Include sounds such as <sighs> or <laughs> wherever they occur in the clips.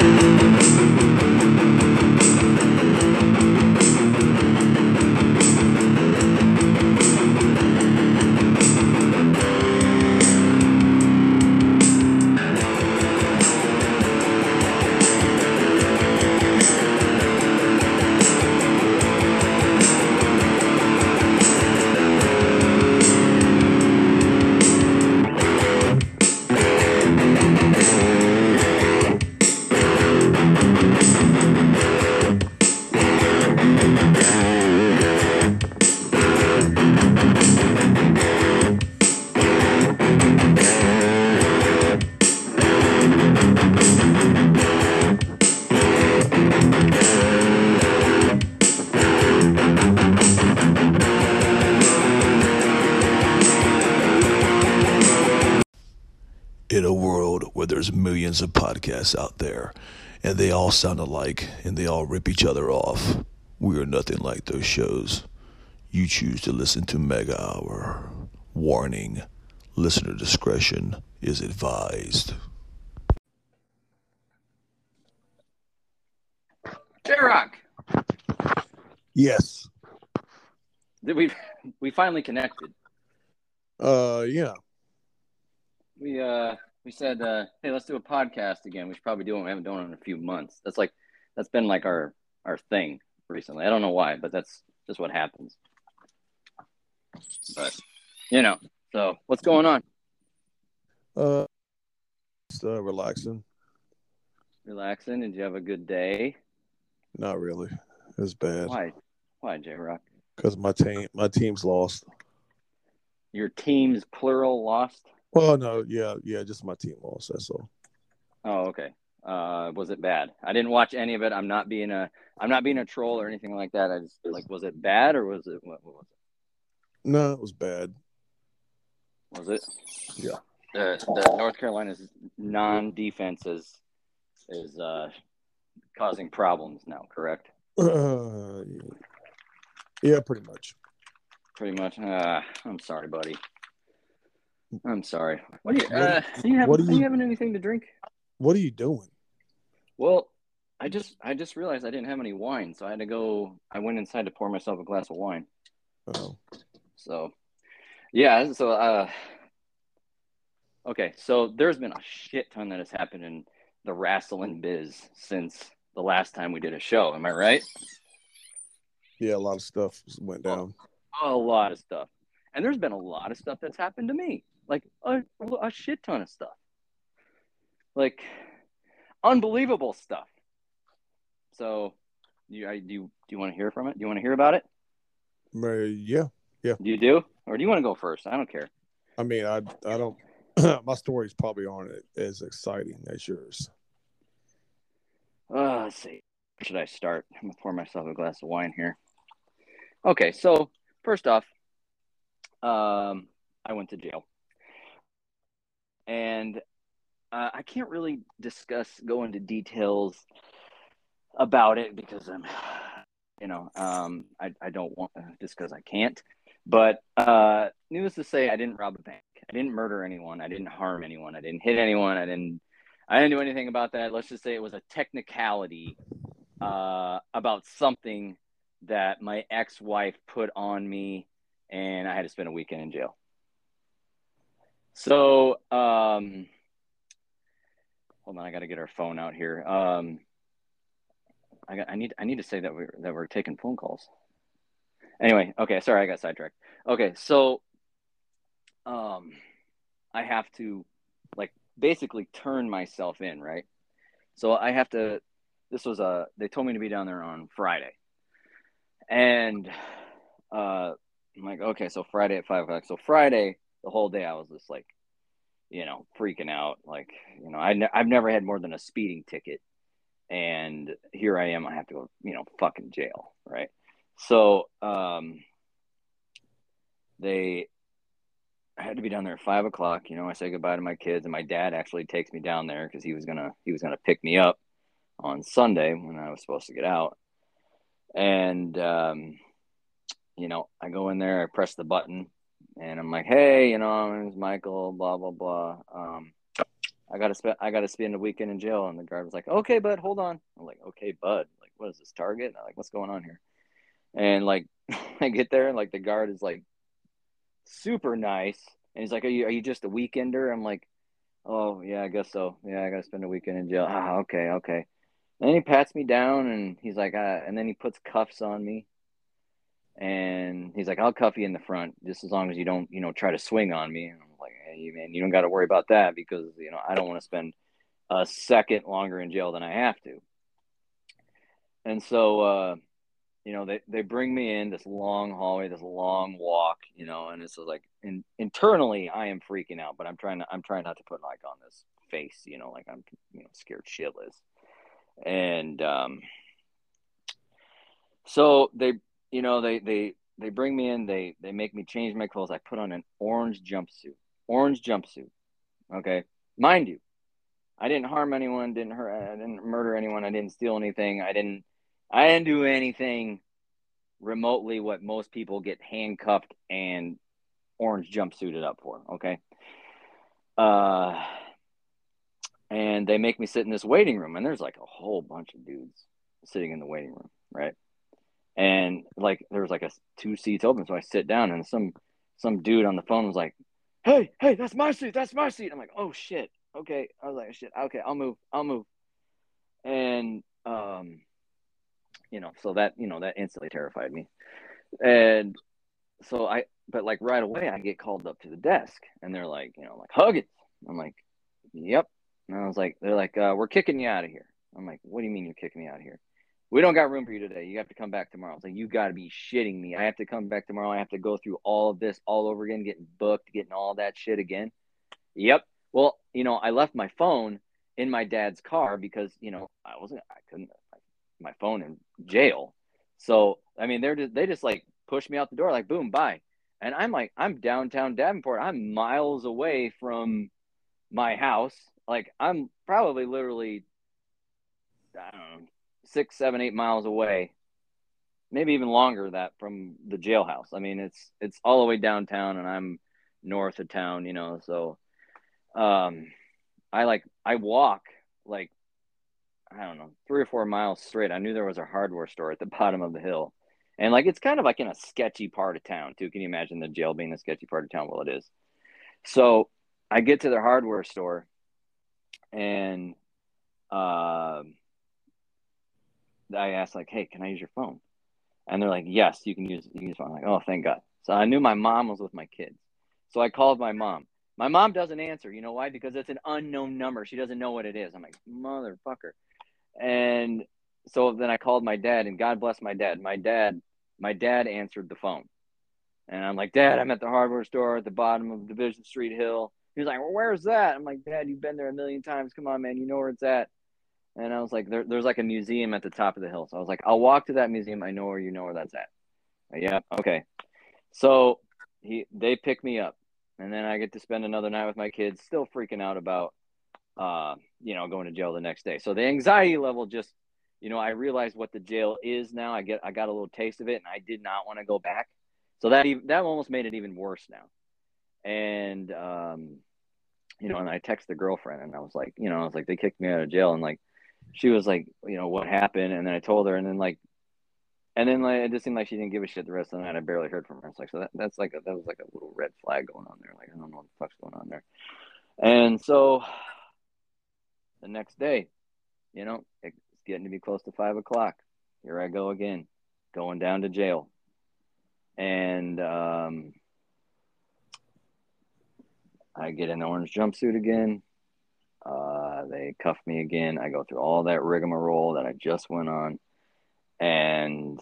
in there's millions of podcasts out there and they all sound alike and they all rip each other off, we are nothing like those shows. You choose to listen to Mega Hour. Warning listener discretion is advised. J Rock, Yes. did we we finally connected? Uh, yeah. We uh we said uh hey let's do a podcast again. We should probably do it. We haven't done it in a few months. That's like that's been like our our thing recently. I don't know why, but that's just what happens. But you know, so what's going on? Uh, just uh, relaxing. Relaxing? Did you have a good day? Not really. It's bad Why? Why, J Rock? because my team, my team's lost. Your team's plural lost? Well, no, yeah, yeah, just my team lost. That's all. Oh, okay. Uh, was it bad? I didn't watch any of it. I'm not being a I'm not being a troll or anything like that. I just like was it bad or was it what, what was No, it was bad. Was it? Yeah. The the North Carolina's non defense is is uh causing problems now, correct? Uh, yeah, pretty much. Pretty much. Uh, I'm sorry, buddy. I'm sorry. What do you uh you have what are you you- having anything to drink? What are you doing? Well, I just I just realized I didn't have any wine, so I had to go I went inside to pour myself a glass of wine. Oh, So, yeah. So, uh, okay. So there's been a shit ton that has happened in the wrestling biz since the last time we did a show. Am I right? yeah, a lot of stuff went down. A lot of stuff, and there's been a lot of stuff that's happened to me, like a, a shit ton of stuff, like unbelievable stuff. So, you I, do you do you want to hear from it? Do you want to hear about it? Uh, yeah, Do you do, or do you want to go first? I don't care. I mean, I, I don't. <clears throat> my stories probably aren't as exciting as yours. Uh, let's see. Where should I start? I'm gonna pour myself a glass of wine here. Okay, so first off, um, I went to jail, and uh, I can't really discuss go into details about it because I'm, you know, um, I I don't want just because I can't. But uh, needless to say, I didn't rob a bank. I didn't murder anyone. I didn't harm anyone. I didn't hit anyone. I didn't I didn't do anything about that. Let's just say it was a technicality uh, about something that my ex-wife put on me, and I had to spend a weekend in jail. So, um, hold on, I got to get our phone out here. Um, I got, I need, I need to say that we're that we're taking phone calls. Anyway, okay, sorry, I got sidetracked. Okay, so, um, I have to like basically turn myself in, right? So I have to. This was a. They told me to be down there on Friday, and uh, I'm like, okay, so Friday at five o'clock. So Friday, the whole day, I was just like, you know, freaking out. Like, you know, I ne- I've never had more than a speeding ticket, and here I am. I have to go, you know, fucking jail, right? So, um, they I had to be down there at five o'clock. You know, I say goodbye to my kids, and my dad actually takes me down there because he was gonna he was gonna pick me up on Sunday when I was supposed to get out. And um, you know, I go in there, I press the button, and I'm like, "Hey, you know, my name's Michael, blah blah blah. Um, I gotta spend I gotta spend a weekend in jail. And the guard was like, okay, bud, hold on. I'm like, okay, bud, like what is this Target? I'm like, what's going on here? And like <laughs> I get there and like the guard is like super nice, and he's like, are you are you just a weekender? I'm like, oh yeah, I guess so. Yeah, I gotta spend a weekend in jail. Ah, okay, okay. And then he pats me down and he's like, uh, and then he puts cuffs on me. And he's like, I'll cuff you in the front just as long as you don't, you know, try to swing on me. And I'm like, hey, man, you don't got to worry about that because, you know, I don't want to spend a second longer in jail than I have to. And so, uh, you know, they, they bring me in this long hallway, this long walk, you know, and it's like in, internally I am freaking out, but I'm trying to, I'm trying not to put like on this face, you know, like I'm, you know, scared shitless and um, so they you know they they they bring me in they they make me change my clothes. I put on an orange jumpsuit orange jumpsuit okay? Mind you i didn't harm anyone didn't hurt i didn't murder anyone i didn't steal anything i didn't i didn't do anything remotely what most people get handcuffed and orange jumpsuited up for okay? Uh and they make me sit in this waiting room and there's like a whole bunch of dudes sitting in the waiting room right and like there was like a two seats open so i sit down and some some dude on the phone was like hey hey that's my seat that's my seat. I'm like oh shit. Okay. I was like shit okay i'll move i'll move. And um you know so that you know that instantly terrified me. And so i but like right away i get called up to the desk and they're like you know like Huggins i'm like yep. And I was like, they're like, uh, we're kicking you out of here. I'm like, what do you mean you're kicking me out of here? We don't got room for you today. You have to come back tomorrow. I was like, you got to be shitting me. I have to come back tomorrow. I have to go through all of this all over again, getting booked, getting all that shit again. Yep. Well, you know, I left my phone in my dad's car because, you know, I wasn't, I couldn't, my phone in jail. So, I mean, they're just, they just like push me out the door, like, boom, bye. And I'm like, I'm downtown Davenport. I'm miles away from my house like I'm probably literally, I don't know, six, seven, eight miles away, maybe even longer that from the jailhouse. I mean, it's it's all the way downtown, and I'm north of town, you know. So, um, I like I walk like I don't know three or four miles straight. I knew there was a hardware store at the <laughs> bottom of the hill, and like it's kind of like in a sketchy part of town too. Can you imagine the jail being a sketchy part of town? Well, it is. So I get to the hardware store and uh, I asked like, "Hey, can I use your phone?" And they're like, "Yes, you can use use phone." I'm like, "Oh, thank God!" So I knew my mom was with my kids, so I called my mom. My mom doesn't answer. You know why? Because it's an unknown number. She doesn't know what it is. I'm like, motherfucker. And so then I called my dad, and God bless my dad. My dad, my dad answered the phone, and I'm like, Dad, I'm at the hardware store at the bottom of Division Street Hill. He was like, well, where's that? I'm like, Dad, you've been there a million times. Come on, man. You know where it's at. And I was like, there, there's like a museum at the top of the hill. So I was like, I'll walk to that museum. I know where you know where that's at. Yeah. Okay. So he, they pick me up and then I get to spend another night with my kids, still freaking out about, uh, you know, going to jail the next day. So the anxiety level just, you know, I realized what the jail is now. I get, I got a little taste of it and I did not want to go back. So that, even, that almost made it even worse now and um, you know, and I text the girlfriend, and I was like, you know, I was like, they kicked me out of jail, and like, she was like, you know, what happened? And then I told her, and then like, and then like, it just seemed like she didn't give a shit the rest of the night. I barely heard from her. It's like, so that, that's like a, that was like a little red flag going on there. Like, I don't know what the fuck's going on there. And so the next day, you know, it's getting to be close to five o'clock. Here I go again, going down to jail. And um, I get an orange jumpsuit again. Uh, they cuff me again. I go through all that rigmarole that I just went on. And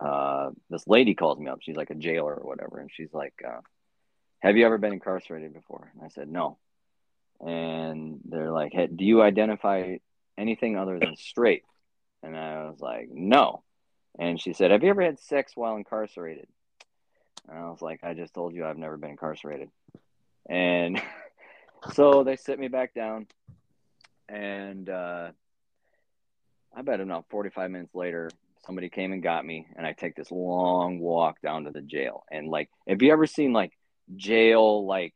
uh, this lady calls me up. She's like a jailer or whatever. And she's like, uh, Have you ever been incarcerated before? And I said, No. And they're like, Hey, do you identify anything other than straight? And I was like, No. And she said, Have you ever had sex while incarcerated? And I was like, I just told you I've never been incarcerated. And <laughs> so they sit me back down, and uh, I bet about 45 minutes later, somebody came and got me, and I take this long walk down to the jail. And like, have you ever seen like jail, like,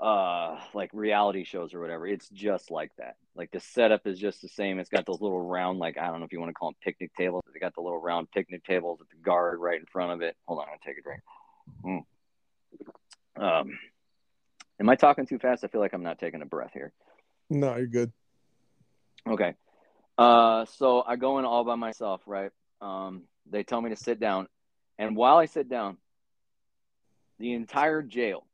uh like reality shows or whatever? It's just like that. Like the setup is just the same. It's got those little round like i don't know if you want to call them picnic tables. They got the little round picnic tables with the guard right in front of it. Hold on gonna take a drink. Mm. um am i talking too fast i feel like i'm not taking a breath here No, you're good. okay uh so i go in all by myself right um they tell me to sit down and while i sit down the entire jail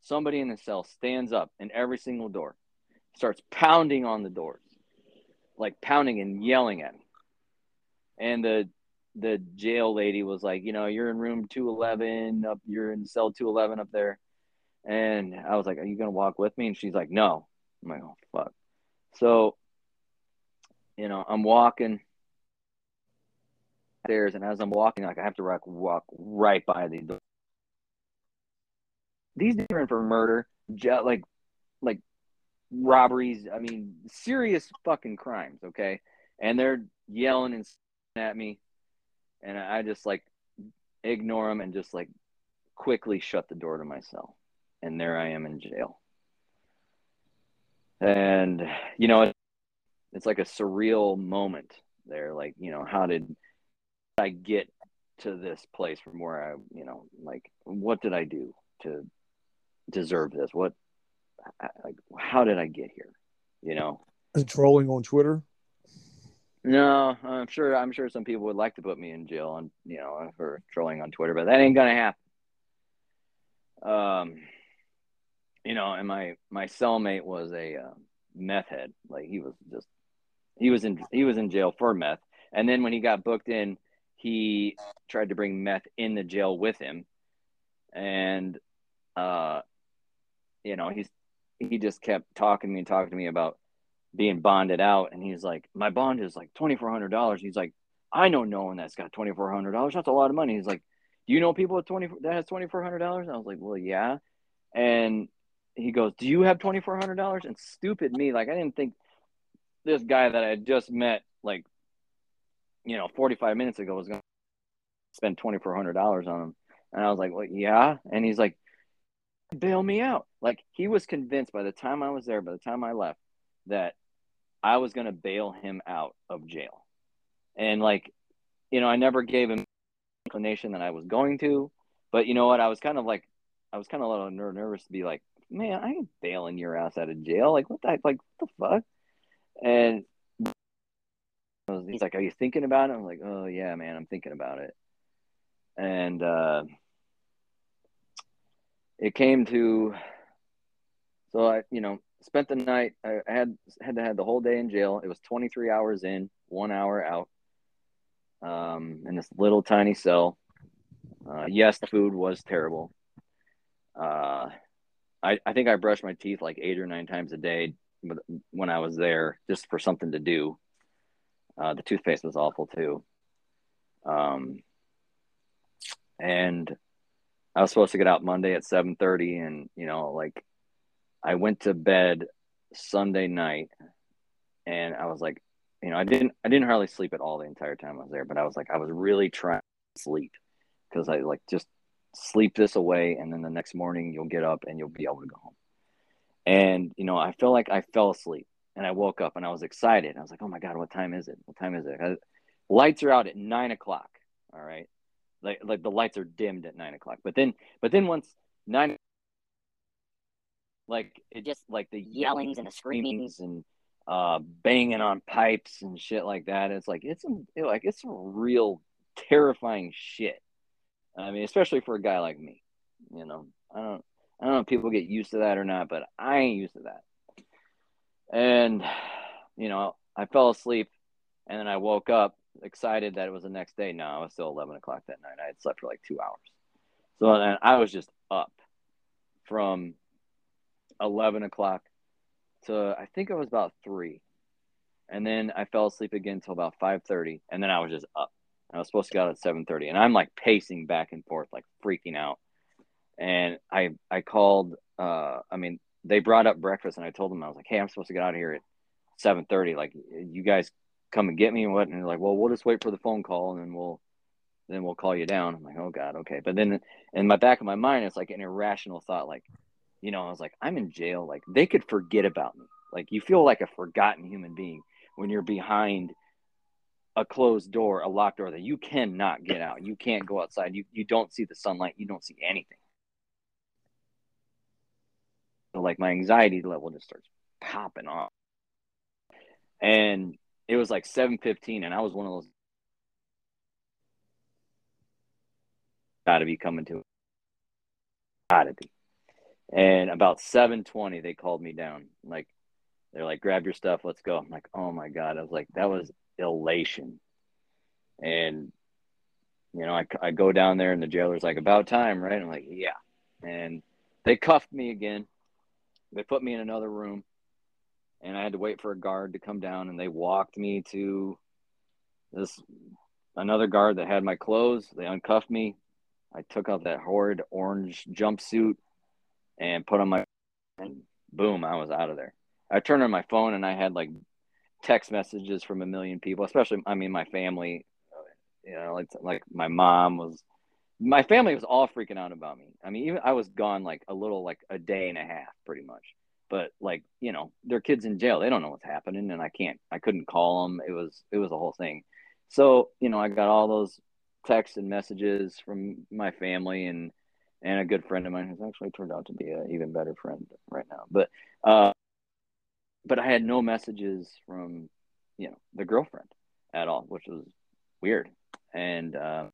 somebody in the cell stands up in every single door, starts pounding on the doors, like pounding and yelling at me. And the the jail lady was like, you know, you're in room 211 up, you're in cell 211 up there. And I was like, are you going to walk with me? And she's like, no. I'm like, oh, fuck. So, you know, I'm walking stairs, and as I'm walking, like I have to walk, walk right by the door these in for murder, like like robberies. I mean, serious fucking crimes. Okay, and they're yelling and at me, and I just like ignore them and just like quickly shut the door to my cell, and there I am in jail. And you know, it's like a surreal moment there. Like, you know, how did I get to this place from where I, you know, like, what did I do to deserve this? What, like, how did I get here? You know, trolling on Twitter. No, I'm sure. I'm sure some people would like to put me in jail on, you know, for trolling on Twitter, but that ain't gonna happen. Um, you know, and my my cellmate was a uh, meth head. Like he was just, he was in he was in jail for meth, and then when he got booked in, he tried to bring meth in the jail with him, and uh, you know, he's he just kept talking to me and talking to me about being bonded out, and he's like, my bond is like twenty four hundred dollars. He's like, I know no one that's got twenty four hundred dollars. That's a lot of money. He's like, do you know people with twenty that has twenty four hundred dollars? I was like, well, yeah, and he goes, do you have twenty four hundred dollars? And stupid me, like I didn't think this guy that I just met, like, you know, forty five minutes ago was going to spend twenty four hundred dollars on him, and I was like, well, yeah, and he's like bail me out. Like he was convinced by the time I was there, by the time I left, that I was going to bail him out of jail. And like, you know, I never gave him inclination that I was going to, but you know what? I was kind of like, I was kind of a little nervous to be like, man, I ain't bailing your ass out of jail. Like, what the, like, what the fuck? And he's like, are you thinking about it? I'm like, oh yeah, man, I'm thinking about it. And, uh, it came to so I, you know, spent the night. I had had to have the whole day in jail. It was 23 hours in, one hour out, um, in this little tiny cell. Uh, yes, the food was terrible. Uh, I I think I brushed my teeth like eight or nine times a day when I was there, just for something to do. Uh, the toothpaste was awful too. Um, and I was supposed to get out Monday at 7:30 and you know like I went to bed Sunday night and I was like you know I didn't I didn't hardly sleep at all the entire time I was there but I was like I was really trying to sleep cuz I like just sleep this away and then the next morning you'll get up and you'll be able to go home. And you know I feel like I fell asleep and I woke up and I was excited. I was like, "Oh my god, what time is it? What time is it?" I, lights are out at nine o'clock. All right, like like the lights are dimmed at nine o'clock. But then but then once nine like it just like the yellings and the screamings and uh banging on pipes and shit like that. It's like it's some like it's some real terrifying shit. I mean, especially for a guy like me. You know, I don't I don't know if people get used to that or not, but I ain't used to that. And you know, I fell asleep and then I woke up excited that it was the next day. No, it was still 11 o'clock that night. I had slept for like two hours. So I was just up from 11 o'clock to I think it was about three. And then I fell asleep again until about 5:30, and then I was just up. I was supposed to get out at 7:30, and I'm like pacing back and forth, like freaking out. And I I called. Uh, I mean, they brought up breakfast, and I told them I was like, "Hey, I'm supposed to get out of here at 7:30. Like, you guys come and get me and what and they're like well we'll just wait for the phone call and then we'll then we'll call you down i'm like oh god okay but then in my back of my mind it's like an irrational thought like you know, I was like, I'm in jail. Like they could forget about me. Like you feel like a forgotten human being when you're behind a closed door, a locked door that you cannot get out. You can't go outside. You you don't see the sunlight. You don't see anything. So like my anxiety level just starts popping off. And it was like 7:15 and I was one of those got to be coming to got to be. And about 7:20 they called me down. Like they're like grab your stuff, let's go. I'm like, "Oh my god." I was like that was elation. And you know, I, I go down there and the jailer's like, about time, right? I'm like, yeah. And they cuffed me again. They put me in another room and I had to wait for a guard to come down and they walked me to this another guard that had my clothes. They uncuffed me. I took off that horrid orange jumpsuit and put on my and boom, I was out of there. I turned on my phone and I had like text messages from a million people, especially I mean my family. You know, like like my mom was, my family was all freaking out about me. I mean, even I was gone like a little like a day and a half, pretty much. But like you know, their kids in jail, they don't know what's happening, and I can't, I couldn't call them. It was it was a whole thing. So you know, I got all those texts and messages from my family and and a good friend of mine who's actually turned out to be an even better friend right now. But uh, but I had no messages from, you know, the girlfriend at all, which was weird. And uh,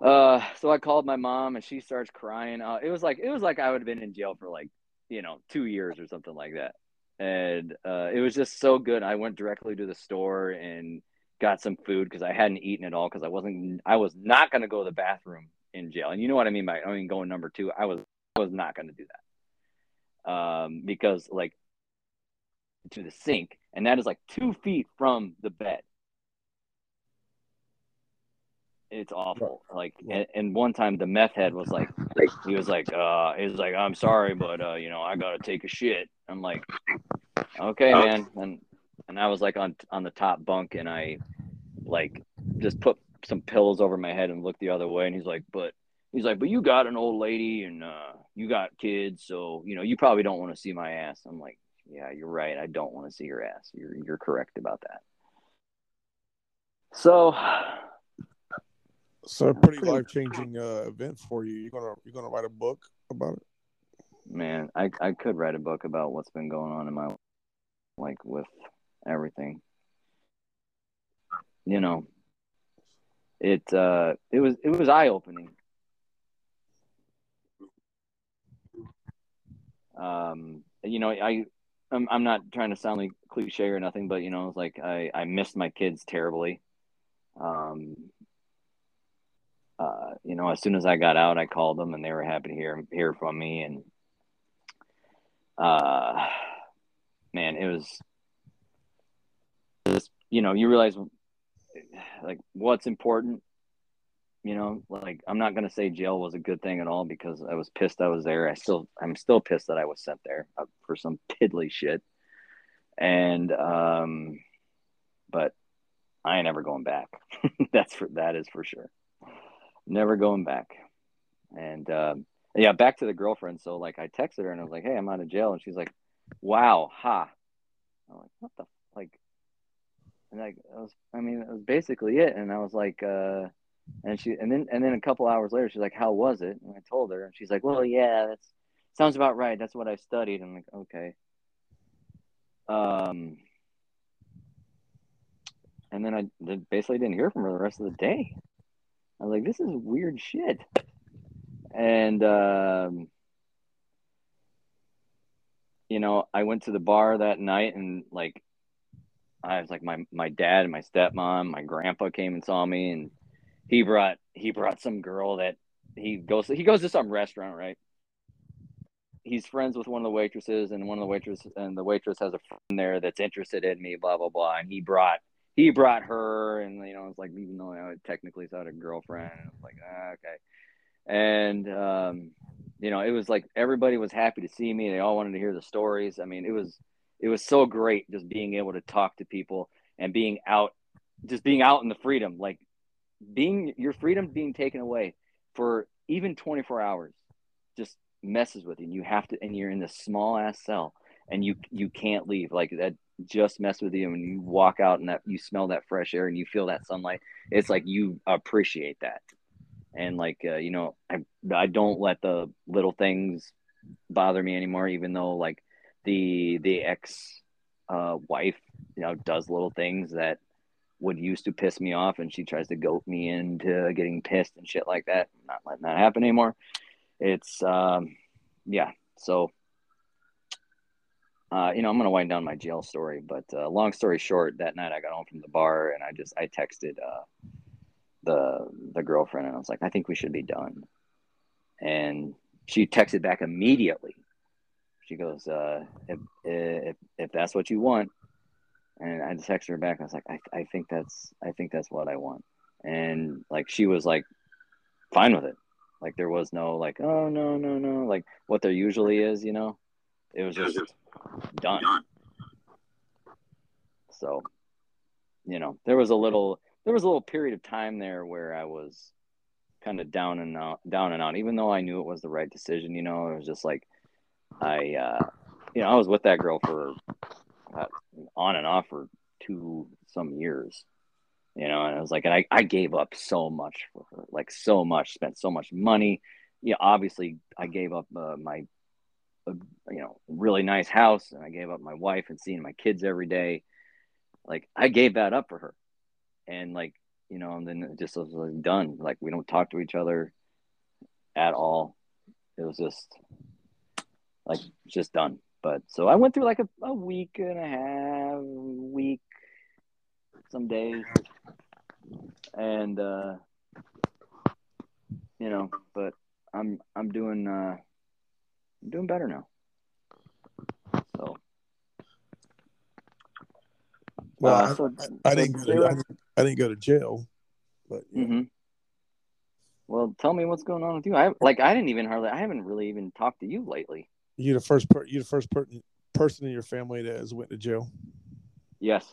uh, so I called my mom, and she starts crying. Uh, it was like it was like I would have been in jail for like you know two years or something like that. And uh, it was just so good. I went directly to the store and got some food because I hadn't eaten at all because I wasn't. I was not going to go to the bathroom in jail, and you know what I mean by I mean going number two. I was I was not going to do that um, because like to the sink, and that is like two feet from the bed. It's awful. Like, and, and one time the meth head was like, he was like, uh, he was like, I'm sorry, but uh, you know, I gotta take a shit. I'm like, okay, man, and and I was like on on the top bunk, and I like just put some pillows over my head and looked the other way, and he's like, but he's like, but you got an old lady and uh, you got kids, so you know you probably don't want to see my ass. I'm like, yeah, you're right. I don't want to see your ass. You're you're correct about that. So, so a pretty life changing uh, event for you. You're gonna you're gonna write a book about it. Man, I I could write a book about what's been going on in my life, like with everything. You know, it uh it was it was eye opening um, you know, I I'm, I'm not trying to sound like cliche or nothing, but you know, it's like I I missed my kids terribly. Um, uh, you know, as soon as I got out, I called them and they were happy to hear hear from me. And uh, man, it was just you know, you realize like what's important you know like i'm not going to say jail was a good thing at all because i was pissed i was there. I still i'm still pissed that i was sent there uh, for some <laughs> piddly shit. And um but i ain't never going back. <laughs> That's for that is for sure. Never going back. And um yeah back to the girlfriend. So like i texted her and i was like hey i'm out of jail. And she's like wow ha. I'm like what the like and like I was I mean it was basically it. And I was like uh and she and then and then a couple hours later, she's like, "How was it?" And I told her, and she's like, "Well, yeah, that sounds about right. That's what I studied." I'm like, "Okay." Um, and then I basically didn't hear from her the rest of the day. I was like, "This is weird shit." And um, you know, I went to the bar that night, and like, I was like, my my dad and my stepmom, my grandpa came and saw me, and he brought he brought some girl that he goes he goes to some restaurant right? He's friends with one of the waitresses and one of the waitresses and the waitress has a friend there that's interested in me blah blah blah. And he brought he brought her and you know it's like even though I technically thought a girlfriend I like ah, okay. And um you know it was like everybody was happy to see me. They all wanted to hear the stories. I mean it was it was so great just being able to talk to people and being out just being out in the freedom. Like being your freedom being taken away for even 24 hours just messes with you and you have to and you're in this small ass cell and you you can't leave. Like that just mess with you and you walk out and that you smell that fresh air and you feel that sunlight. It's like you appreciate that. And like uh, you know i i don't let the little things bother me anymore even though like the the ex uh, wife you know does little things that would used to piss me off and she tries to goat me into getting pissed and shit like that I'm not letting that happen anymore it's um yeah so uh, you know, I'm gonna wind down my jail story, but uh, long story short, that night I got home from the bar and I just I texted uh, the the girlfriend and I was like, I think we should be done, and she texted back immediately. She goes, uh, if, if if that's what you want, and I just texted her back. I was like, I I think that's I think that's what I want, and like she was like, fine with it. Like there was no like, oh no no no, like what there usually is, you know. It was just done. So, you know, there was a little there was a little period of time there where I was kind of down and out, down and out, even though I knew it was the right decision. You know, it was just like I, uh, you know, I was with that girl for uh, on and off for two some years. You know, and I was like, and I, I gave up so much for her, like so much, spent so much money. Yeah, obviously, I gave up uh, my a you know really nice house and I gave up my wife and seeing my kids every day. Like I gave that up for her, and like you know, and then it just was like done. Like we don't talk to each other at all. It was just like just done. But so I went through like a, a week and a half, week, some days, and uh, you know, but I'm I'm doing uh, I'm doing better now. So, Well, uh, I, so- I so didn't go to, I, didn't, I didn't go to jail, but yeah. Mhm. Well, tell me what's going on with you. I like I didn't even hardly I haven't really even talked to you lately. You the first per, you the first per, person in your family that has went to jail. Yes.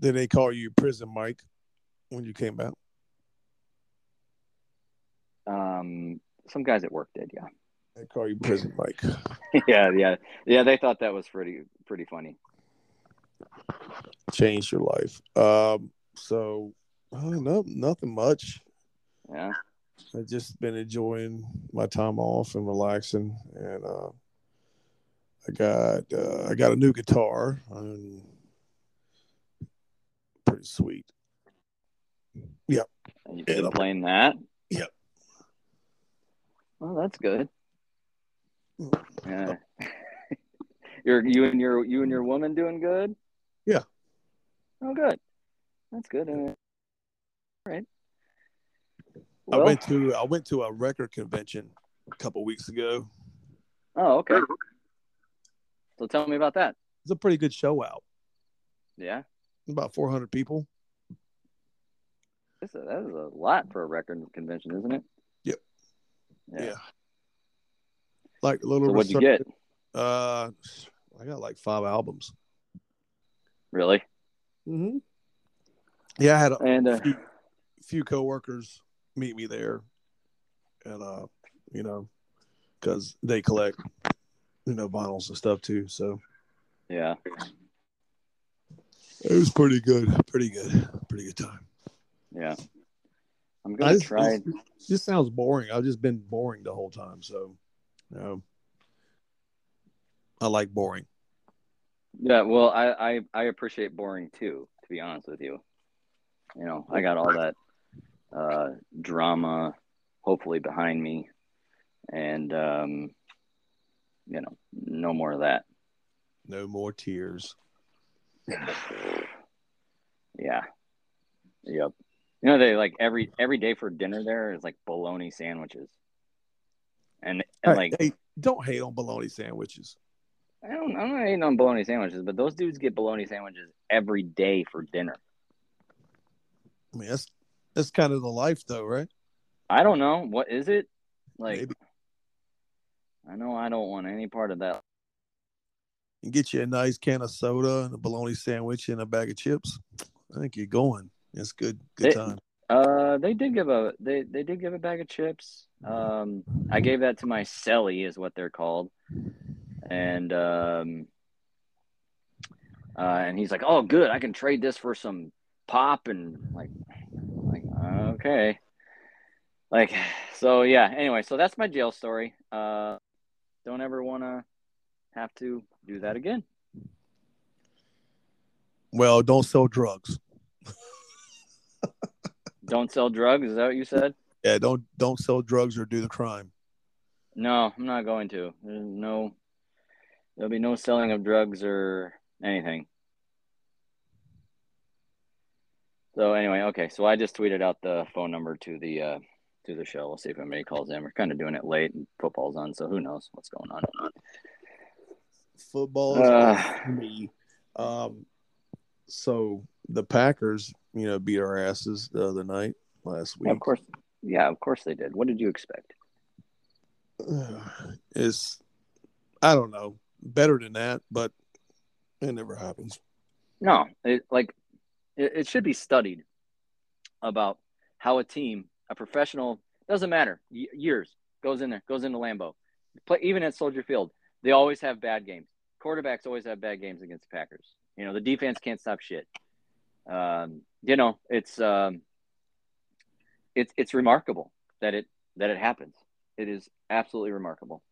Did they call you prison Mike when you came out? Um some guys at work did, yeah. They call you prison Mike. <laughs> yeah, yeah. Yeah, they thought that was pretty pretty funny. Changed your life. Um, so uh, no, nothing much. Yeah. I just been enjoying my time off and relaxing, and uh, I got uh, I got a new guitar, and pretty sweet. Yep. And you've been playing that? Yep. Well, that's good. Yeah. <laughs> you're you and your you and your woman doing good? Yeah. Oh good. That's good. Uh, all right. I went to I went to a record convention a couple weeks ago. oh, okay. So tell me about that. It's a pretty good show out. Yeah. About 400 people. This is, that is a lot for a record convention, isn't it? Yep. Yeah. Yeah. Like a little. So what'd you get? Uh, I got like five albums. Really? Mm-hmm. Yeah, I had a And uh, few, few coworkers meet me there, and uh, you know, because they collect, you know, vinyls and stuff too. So yeah. it was pretty good, pretty good, pretty good time. Yeah. I'm gonna just- try. This, just sounds boring. I've just been boring the whole time. So, you know, I like boring. Yeah, well, I, I I appreciate boring too. To be honest with you, you know, I got all that uh, drama, hopefully behind me, and um, you know, no more of that. No more tears. <sighs> Yeah. Yep. You know, they like every every day for dinner there is like bologna sandwiches, and and Hey, like hey, don't hate on bologna sandwiches. I don't I'm not hating on bologna sandwiches, but those dudes get bologna sandwiches every day for dinner. I mean, that's that's kind of the life, though, right? I don't know what is it like. Maybe. I know I don't want any part of that. And get you a nice can of soda and a bologna sandwich and a bag of chips. I think you're going. It's good. Good They- time. Uh, they did give a they they did give a bag of chips. Um, I gave that to my celly, is what they're called, and um, uh, and he's like, "Oh, good, I can trade this for some pop," and like, like okay, like so yeah. Anyway, so that's my jail story. Uh, don't ever want to have to do that again. Well, don't sell drugs. <laughs> Don't sell drugs. Is that what you said? Yeah, don't don't sell drugs or do the crime. No, I'm not going to. There's no, there'll be no selling of drugs or anything. So anyway, okay. So I just tweeted out the phone number to the uh, to the show. We'll see if anybody calls in. We're kind of doing it late, and football's on, so who knows what's going on. Football Uh, me. Um, so the Packers, you know, beat our asses the other night last week. of course, yeah, of course they did. What did you expect? <sighs> It's, I don't know, better than that, but it never happens. No, it like it, it should be studied about how a team, a professional, doesn't matter years goes in there, goes into Lambeau, play even at Soldier Field. They always have bad games. Quarterbacks always have bad games against the Packers. You know the defense can't stop shit. Um, you know it's um, it's it's remarkable that it that it happens. It is absolutely remarkable.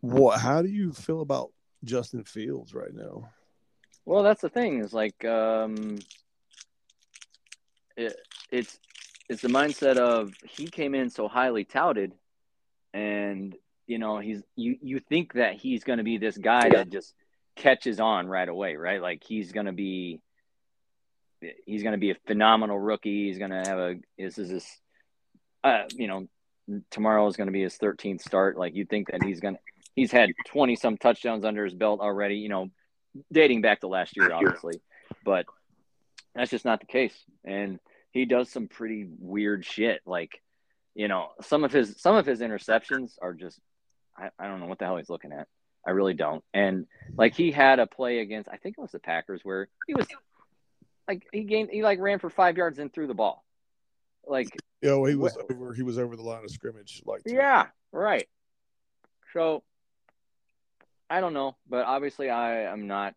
What? How do you feel about Justin Fields right now? Well, that's the thing is like um, it, it's it's the mindset of he came in so highly touted, and you know he's you you think that he's going to be this guy that just catches on right away, right? Like he's going to be he's going to be a phenomenal rookie. He's going to have a this is this uh, you know tomorrow is going to be his 13th start. Like you think that he's going to he's had 20 some touchdowns under his belt already. You know dating back to last year, obviously, but that's just not the case. And he does some pretty weird shit. Like, you know, some of his some of his interceptions are just I, I don't know what the hell he's looking at. I really don't. And like he had a play against I think it was the Packers where he was like he gained he like ran for five yards and threw the ball. Like Yeah, well, he was Wh- over. He was over the line of scrimmage. Like, yeah, right. So I don't know, but obviously I am not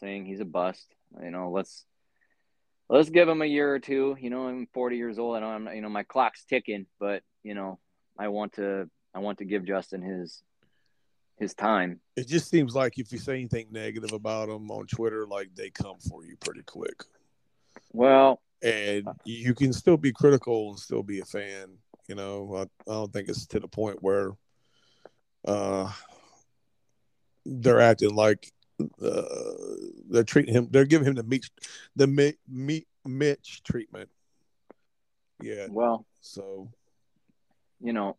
saying he's a bust. You know, let's let's give him a year or two. You know, I'm 40 years old. I know I'm you know my clock's ticking, but you know, I want to I want to give Justin his his time. it just seems like if you say anything negative about him on Twitter, like they come for you pretty quick. Well, And you can still be critical and still be a fan. You know, I, I don't think it's to the point where uh, they're acting like uh, they're treating him. They're giving him the Mitch, the Mi- Mitch treatment. Yeah. well, So you know,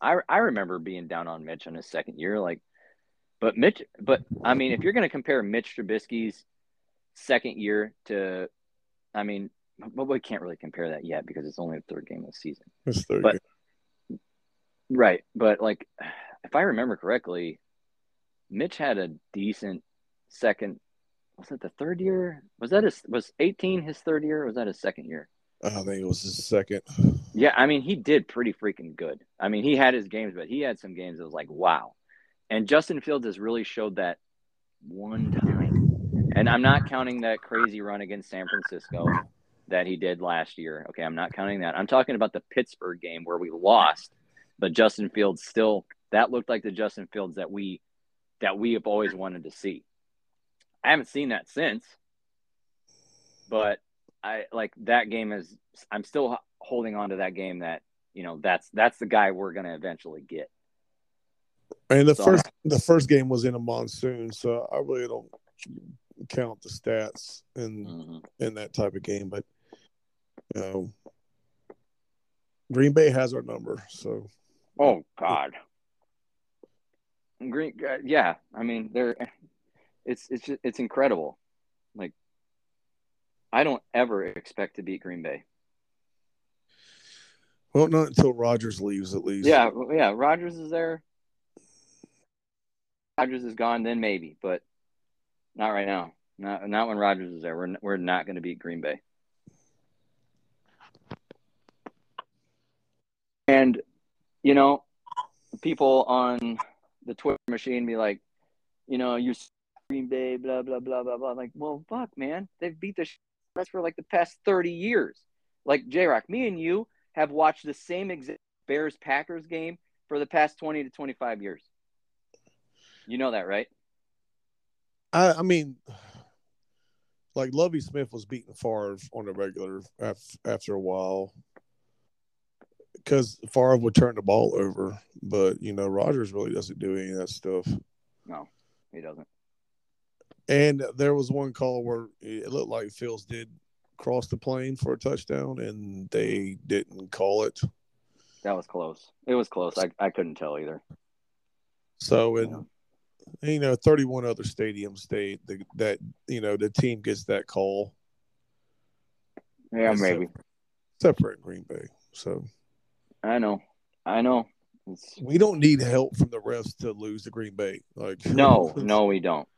I I remember being down on Mitch in his second year, like, but Mitch, but I mean, if you're going to compare Mitch Trubisky's second year to, I mean, but we can't really compare that yet because it's only the third game of the season, it's thirty. But- right? But like, if I remember correctly, Mitch had a decent second. Was it the third year? Was that his? Was 18 his third year? Or was that his second year? I think it was his second. Yeah, I mean, he did pretty freaking good. I mean, he had his games, but he had some games that was like, wow. And Justin Fields has really showed that one time. And I'm not counting that crazy run against San Francisco that he did last year. Okay, I'm not counting that. I'm talking about the Pittsburgh game where we lost, but Justin Fields still that looked like the Justin Fields that we that we have always wanted to see. I haven't seen that since. But I like that game is I'm still holding on to that game that you know that's that's the guy we're gonna eventually get. And the So- first the first game was in a monsoon, so I really don't count the stats in Mhm. in that type of game. But you know, Green Bay has our number, so Oh God. Green, uh, yeah. I mean, they're it's it's just, it's incredible. Like, I don't ever expect to beat Green Bay. well, not until Rodgers leaves, at least. Yeah, yeah. Rodgers is there. Rodgers is gone, then maybe, but not right now. Not not when Rodgers is there. We're we're not going to beat Green Bay. And you know, people on the Twitter machine be like, you know, you Green Bay, blah blah blah blah blah. I'm like, well, fuck, man, they've beat the that's for like the past thirty years. Like J Rock, me and you have watched the same exact Bears Packers game for the past twenty to twenty five years. You know that, right? I, I mean, like Lovie Smith was beating Favre on a regular after a while because Favre would turn the ball over, but you know Rodgers really doesn't do any of that stuff. No, he doesn't. And there was one call where it looked like Fields did cross the plane for a touchdown, and they didn't call it. That was close. It was close. I, I couldn't tell either. So, in you know, 31 other stadiums, they the, that you know the team gets that call. Yeah, maybe. Separate Green Bay. So I know. I know. It's... We don't need help from the refs to lose the Green Bay. Like <laughs> no, no, we don't.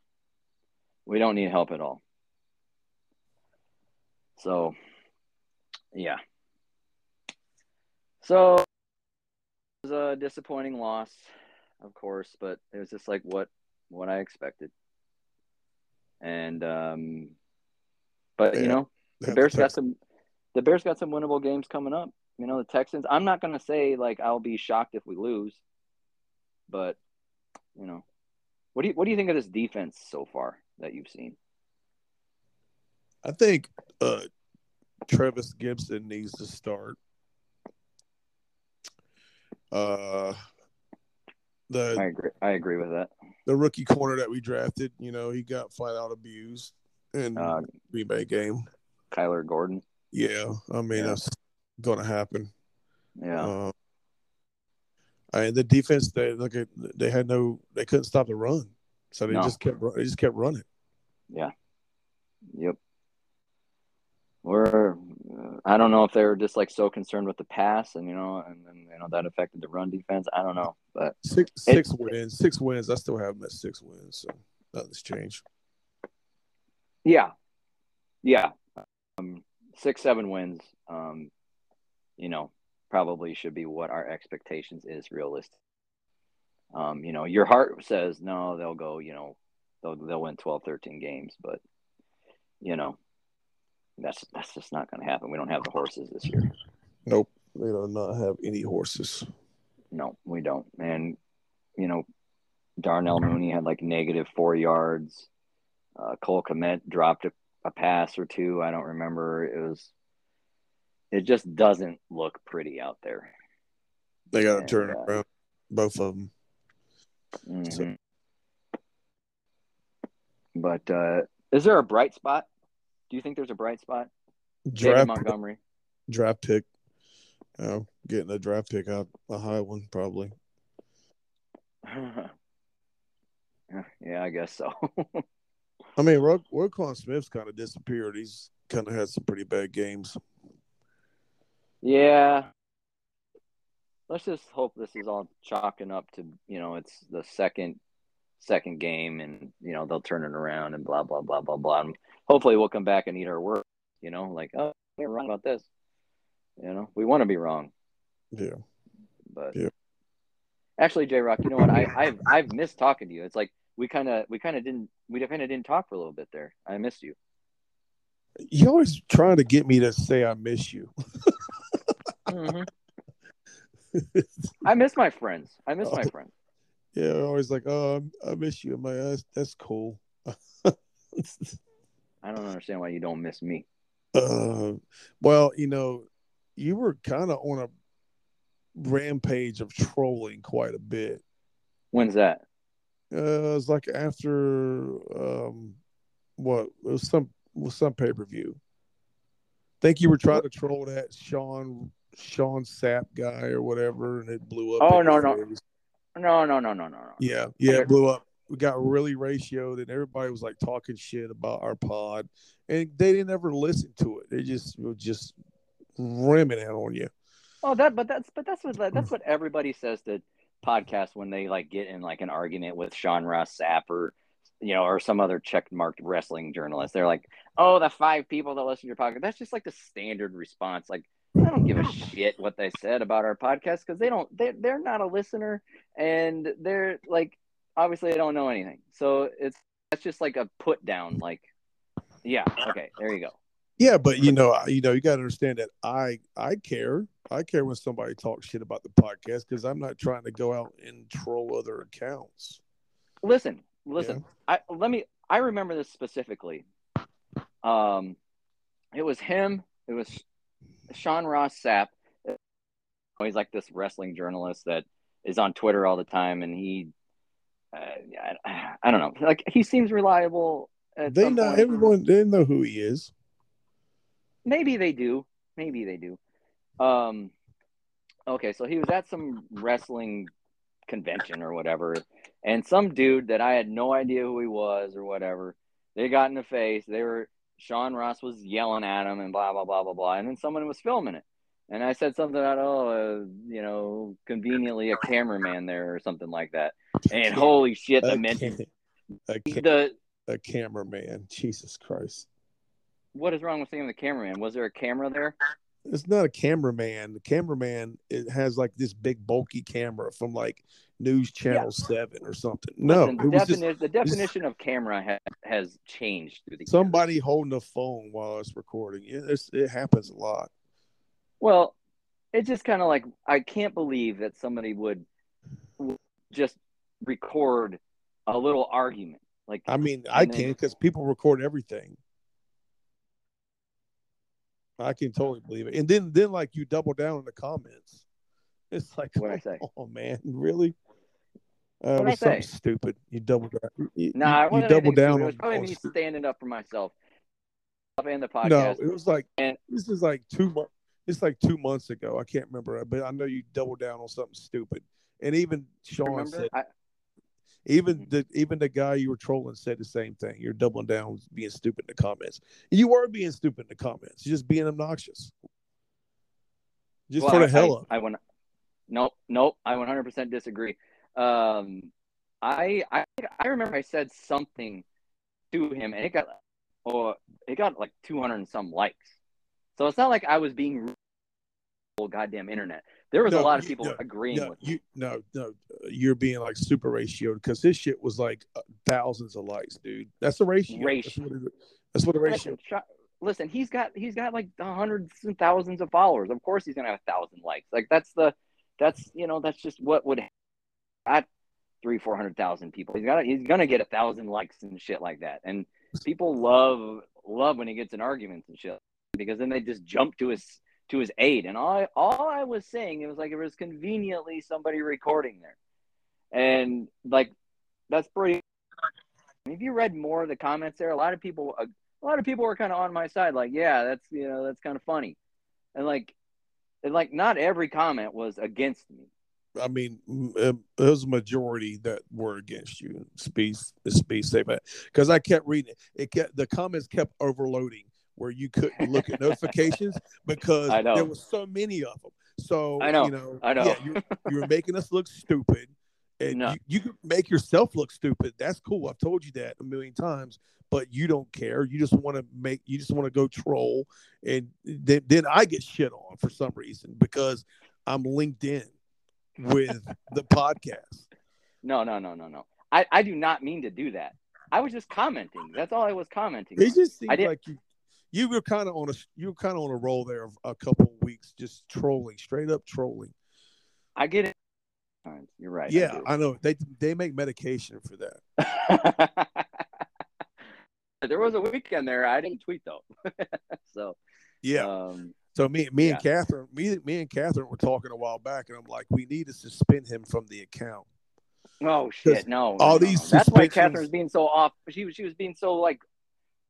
We don't need help at all. So, yeah. So it was a disappointing loss, of course, but it was just like what what I expected. And um but yeah, you know, the Bears got some the Bears got some winnable games coming up. You know, the Texans, I'm not going to say like I'll be shocked if we lose, but you know, what do you what do you think of this defense so far that you've seen? I think uh Trevis Gipson needs to start. Uh the I agree I agree with that. The rookie corner that we drafted, you know, he got flat out abused in uh, Green Bay game. Kyler Gordon. Yeah, I mean yeah. Going to happen. Yeah. Uh, and the defense, they look at they had no, they couldn't stop the run, so they no. just kept they just kept running. Yeah. Yep. We're, uh, I don't know if they were just like so concerned with the pass, and you know, and then you know that affected the run defense. I don't know, but six six it, wins, six wins. I still have them at six wins, so nothing's changed. Yeah, yeah, um, six seven wins. Um, you know, probably should be what our expectations is realistic. Um, you know, your heart says no, they'll go, you know, they'll they'll win 12, 13 games, but you know, that's that's just not going to happen. We don't have the horses this year. Nope, we do not have any horses. No, we don't. And you know, Darnell Mooney had like negative four yards. Uh, Cole Kmet dropped a, a pass or two. I don't remember. It was it just doesn't look pretty out there. They got to turn uh, around, both of them. Mm-hmm. So. But uh, is there a bright spot? Do you think there's a bright spot? Draft David Montgomery, draft pick. Oh, getting a draft pick out a high one probably. <laughs> yeah, I guess so. <laughs> I mean, Ro- Roquan Smith's kind of disappeared. He's kind of had some pretty bad games. Yeah. Let's just hope this is all chalking up to, you know, it's the second second game and, you know, they'll turn it around and blah blah blah blah blah. And hopefully we'll come back and eat our word, you know, like, oh, we're wrong about this. You know, we want to be wrong. Yeah. But yeah. Actually, J Rock, you know what? I, I've I've missed talking to you. It's like we kind of we kind of didn't we kind of didn't talk for a little bit there. I missed you. You always trying to get me to say I miss you. <laughs> Mm-hmm. <laughs> I miss my friends. I miss oh, my friends. Yeah, always like, oh, I miss you. My ass. That's cool. I don't understand why you don't miss me. <laughs> Uh, well, you know, you were kind of on a rampage of trolling quite a bit. When's that? Uh, it was like after um, what? It was some was some pay per view. Think you were trying to troll that Sean Sean Sapp guy or whatever, and it blew up. Oh no no. no no no no no no Yeah yeah, it blew up. We got really ratioed, and everybody was like talking shit about our pod, and they didn't ever listen to it. They just were just rimming it on you. Oh, that but that's but that's what that's mm. what everybody says to podcasts when they like get in like an argument with Sean Ross Sapp or you know, or some other check marked wrestling journalist. They're like, "Oh, the five people that listen to your podcast." That's just like the standard response. Like, I don't give a shit what they said about our podcast because they don't. They they're not a listener, and they're like obviously they don't know anything. So it's that's just like a put down. Like, yeah, okay, there you go. Yeah, but you know, you know, you got to understand that I I care. I care when somebody talks shit about the podcast because I'm not trying to go out and troll other accounts. Listen, listen. I let me. I remember this specifically. Um, it was him. It was Sean Ross Sapp. He's like this wrestling journalist that is on Twitter all the time, and he, uh, I, I don't know, like he seems reliable. They know point. everyone. They know who he is. Maybe they do. Maybe they do. Um, okay, so he was at some wrestling convention or whatever, and some dude that I had no idea who he was or whatever, they got in the face. They were Sean Ross was yelling at him and blah blah blah blah blah, and then someone was filming it, and I said something about oh, uh, you know, conveniently a cameraman there or something like that, and <laughs> holy shit, the a, men- a, cam- the a cameraman. Jesus Christ! what is wrong with saying the cameraman? Was there a camera there? It's not a cameraman. The cameraman it has like this big bulky camera from like News Channel Seven or something. No, Listen, it was just the definition of camera ha- has changed through the years. somebody holding a phone while it's recording. Yeah, it's, it happens a lot. Well, it's just kind of like I can't believe that somebody would, just record a little argument. Like I mean, I then- can because people record everything. I can totally believe it. And then, then like you double down in the comments. It's like, What'd I say? oh man, really? Uh, it I was something stupid. You double down. You, nah, I you, double down. stupid. It on, was probably me stu- standing up for myself. And the podcast. no, it was like And- this is like two months. It's like two months ago. I can't remember, but I know you doubled down on something stupid. And even Sean remember? said, I, even the even the guy you were trolling said the same thing. You're doubling down, being stupid in the comments. You were being stupid in the comments. You're just being obnoxious, just well, for the I- hell of. I, I went. Nope, nope. I 100% disagree. Um, I, I I remember I said something to him, and it got, or it got like 200 and some likes. So it's not like I was being goddamn internet. There was a lot of you- people no, agreeing No, with me. you no no. You're being like super ratioed because this shit was like uh, thousands of likes, dude. That's the ratio. That's Ratio. what, it, that's what the ratio. Listen, listen, he's got he's got like hundreds and thousands of followers. Of course, he's gonna have a thousand likes. Like that's the that's you know that's just what would at three four hundred thousand people. He's got he's gonna get a thousand likes and shit like that. And people love love when he gets in arguments and shit because then they just jump to his to his aid. And all I, all I was saying it was like it was conveniently somebody recording there, and like that's pretty. If you read more of the comments there, a lot of people uh, a lot of people were kind of on my side, like, yeah, that's you know that's kind of funny, and like, and like not every comment was against me. I mean, m- uh, was a majority that were against you. Speed, speed, say because I kept reading it. It kept the comments kept overloading where you couldn't look at notifications <laughs> because I know. there was so many of them. So I know. you know, I know. Yeah, you, you were making us look stupid, and No. you, you could make yourself look stupid. That's cool. I've told you that a million times, but you don't care. You just want to make. You just want to go troll, and then then I get shit on for some reason because I'm linked in with the podcast. No, no, no, no, no. I I do not mean to do that. I was just commenting. That's all I was commenting. It on. just seems I did- like you you were kind of on a you were kind of on a roll there of a couple of weeks, just trolling, straight up trolling. I get it. You're right. Yeah, do. I, know they they make medication for that. <laughs> there was a weekend there. I didn't tweet though. <laughs> so Yeah. um, so me me and. Catherine me me and Catherine were talking a while back, and I'm like, we need to suspend him from the account. Oh shit, no. all no, these no. That's why suspensions- Catherine was being so off. She was she was being so like,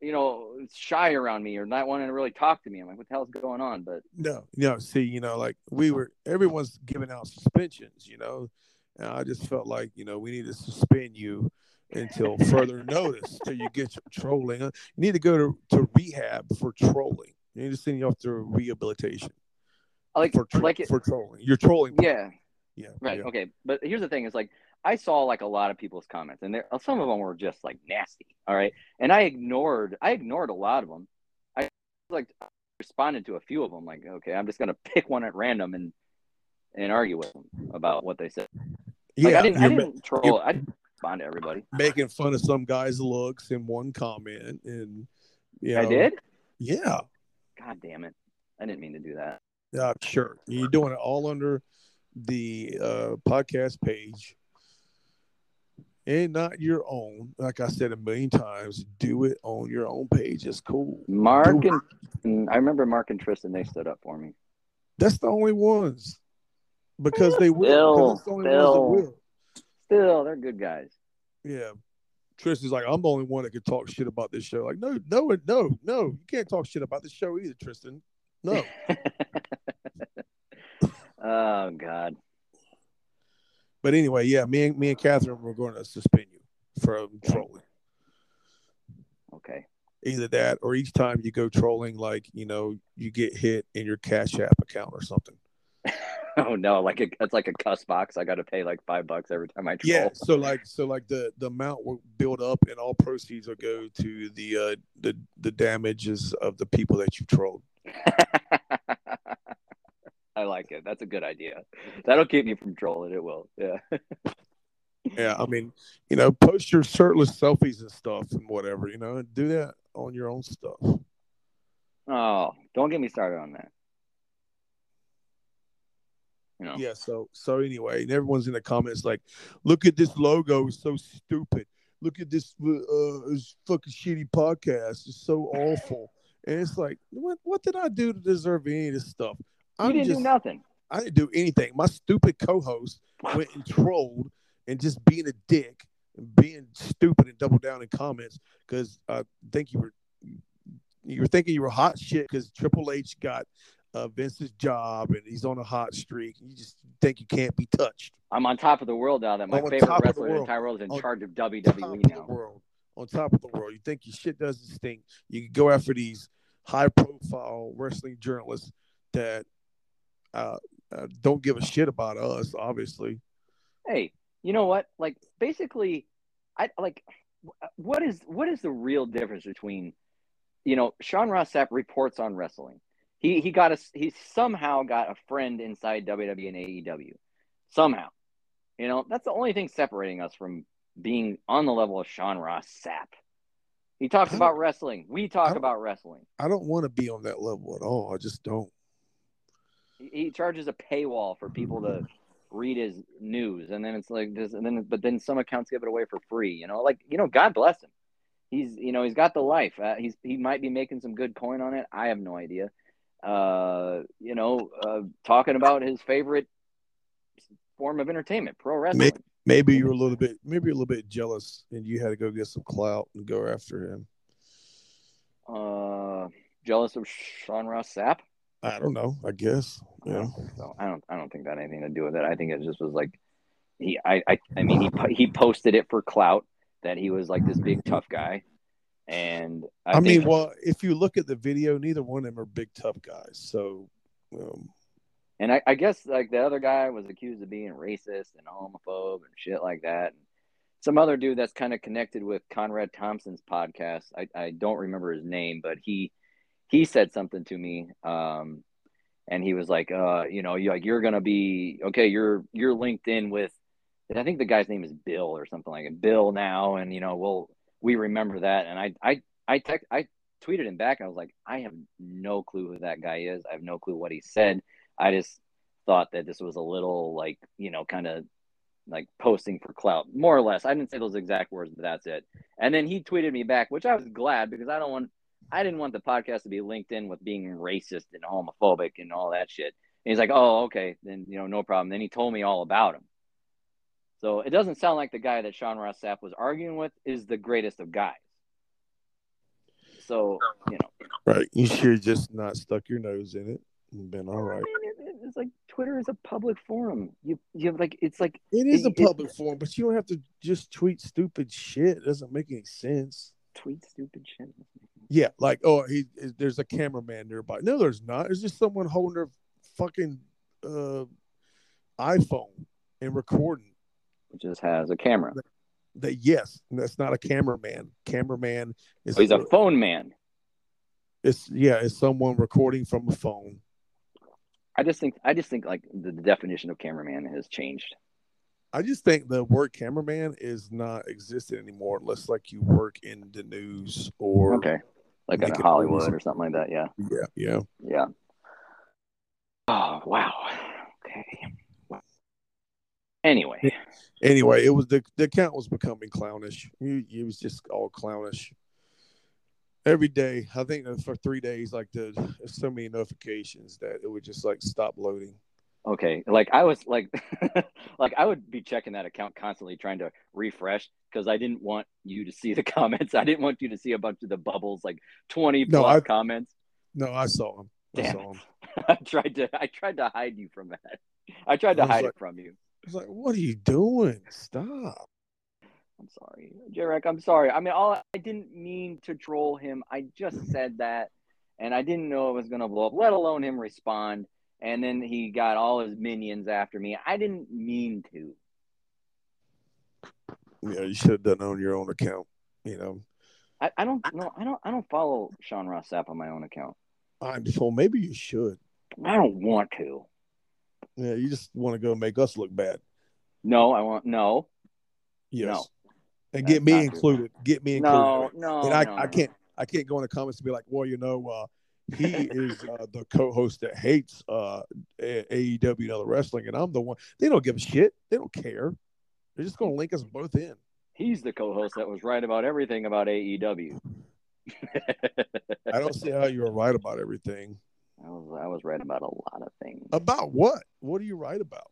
you know, shy around me or not wanting to really talk to me. I'm like, what the hell's going on? But No, no. See, you know, like we were, everyone's giving out suspensions, you know, and I just felt like, you know, we need to suspend you until further notice till you get your trolling. You need to go to, to rehab for trolling. You need to send you off to rehabilitation like for tro- like it, for trolling. You're trolling. yeah. yeah, Right. yeah. Okay. But here's the thing: is like I saw like a lot of people's comments, and there some of them were just like nasty. All right, and I ignored I ignored a lot of them. I like responded to a few of them. Like, okay, I'm just gonna pick one at random and and argue with them about what they said. Yeah, Like, I didn't. I didn't troll. I didn't respond to everybody. making fun of some guy's looks in one comment, and you I did. Yeah, God damn it! I didn't mean to do that. yeah, sure. You're doing it all under the uh, podcast page, and not your own. Like I said a million times, do it on your own page. It's cool. Mark Do and, I remember Mark and Tristan. They stood up for me. That's the only ones because they will. Still, the still. will. Still, they're good guys. Yeah. Tristan's like, I'm the only one that can talk shit about this show. Like, no, no, no, no. You can't talk shit about this show either, Tristan. No. <laughs> oh God. But anyway, yeah, me and me and Catherine were going to suspend you from trolling. Okay. Either that or each time you go trolling, like, you know, you get hit in your Cash App account or something. <laughs> Oh no, like a, it's like a cuss box. I got to pay like five bucks every time I troll. Yeah. So like so like the the amount will build up and all proceeds will go to the uh the the damages of the people that you trolled. <laughs> I like it. That's a good idea. That'll keep me from trolling. It will. Yeah. <laughs> Yeah, I mean, you know, post your shirtless selfies and stuff and whatever, you know, do that on your own stuff. Oh, don't get me started on that. You know. Yeah, so so anyway, and everyone's in the comments like, look at this logo, it's so stupid. Look at this uh this fucking shitty podcast. It's so awful. And it's like, what what did I do to deserve any of this stuff? You didn't do nothing. I didn't do anything. My stupid co-host went and trolled and just being a dick and being stupid and double down in comments because I think you were you were thinking you were hot shit because Triple H got uh, Vince's job and he's on a hot streak. You just think you can't be touched. I'm on top of the world now. That my on favorite of wrestler in the world. entire world is in On charge of top WWE of the world, on top of the world. You think your shit doesn't stink. You can go after these high profile wrestling journalists that uh, uh, don't give a shit about us, obviously. Hey, you know what? Like basically, I like what is what is the real difference between you know Sean Ross Sapp reports on wrestling. He he got a he somehow got a friend inside WWE and AEW somehow. You know that's the only thing separating us from being on the level of Sean Ross Sapp. He talks about wrestling. We talk about wrestling. I don't want to be on that level at all. I just don't. He, he charges a paywall for people to read his news, and then it's like this, and then but then some accounts give it away for free. You know, like you know, God bless him. He's you know he's got the life. Uh, he's he might be making some good coin on it. I have no idea. Uh, you know, uh, talking about his favorite form of entertainment, pro wrestling. Maybe you're a little bit, maybe you're a little bit jealous, and you had to go get some clout and go after him. Uh, jealous of Sean Ross Sapp. I don't know. I guess. Yeah. So I don't I don't think that had anything to do with it. I think it just was like he I I, I mean he he posted it for clout that he was like this big tough guy, and I, I, mean, think- well, if you look at the video, neither one of them are big tough guys. So, um, and I, I guess like the other guy was accused of being racist and homophobe and shit like that. And some other dude that's kind of connected with Conrad Thompson's podcast. I, I don't remember his name, but he he said something to me. Um, and he was like, uh, you know, you like you're gonna be okay. You're you're linked in with. I think the guy's name is Bill or something like it. Bill now, and you know, we'll we remember that. And I I I text I tweeted him back. I was like, I have no clue who that guy is. I have no clue what he said. I just thought that this was a little like you know kind of like posting for clout, more or less. I didn't say those exact words, but that's it. And then he tweeted me back, which I was glad because I don't want I didn't want the podcast to be linked in with being racist and homophobic and all that shit. And he's like, "Oh, okay, then you know, no problem." Then he told me all about him. So it doesn't sound like the guy that Sean Ross Sapp was arguing with is the greatest of guys. So you know, right. You should have just not stuck your nose in it and been all right. I mean, it, it- it's like Twitter is a public forum. You you have like it's like It is a It- it- public forum, but you don't have to just tweet stupid shit. It doesn't make any sense. tweet stupid shit. Yeah, like oh, he there's a cameraman nearby. No, there's not. It's just someone holding their fucking uh, iPhone and recording. It just has a camera. That yes, that's not a cameraman. Cameraman is So he's a phone man. It's yeah, it's someone recording from a phone. I just think I just think like the, the definition of cameraman has changed. I just think the word cameraman is not existent anymore unless like you work in the news or Okay. Like in Hollywood or something like that. Yeah. yeah, yeah. Yeah. Oh wow. Okay. Anyway, Anyway, it was the the account was becoming clownish. It, it was just all clownish. Every day, I think for three days, like the so many notifications that it would just like stop loading. okay. Like I was like, <laughs> like I would be checking that account constantly, trying to refresh because I didn't want you to see the <laughs> comments. I didn't want you to see a bunch of the bubbles, like twenty No, plus I- comments. No, I saw him. I saw them. <laughs> I tried to, I tried to hide you from that. I tried to I hide like- it from you. I was like, "What are you doing? Stop!" I'm sorry, J Rock. I'm sorry. I mean, all I didn't mean to troll him. I just said that, and I didn't know it was gonna blow up. Let alone him respond, and then he got all his minions after me. I didn't mean to. Yeah, you should have done it on your own account. You know, I, I don't know. I don't. I don't follow Sean Ross Sapp on my own account. I well, maybe you should. I don't want to. Yeah, you just want to go make us look bad. No, I want no, Yes. No. And That's get me included. Get me included. no, no. and I, no, I can't I can't go in the comments and be like, well, you know, uh, he is uh, the co-host that hates uh, AEW and other wrestling, and I'm the one. They don't give a shit. They don't care. They're just going to link us both in. He's the co-host that was right about everything about AEW. <laughs> I don't see how you're right about everything. I was I was right about a lot of things. About what? What are you right about?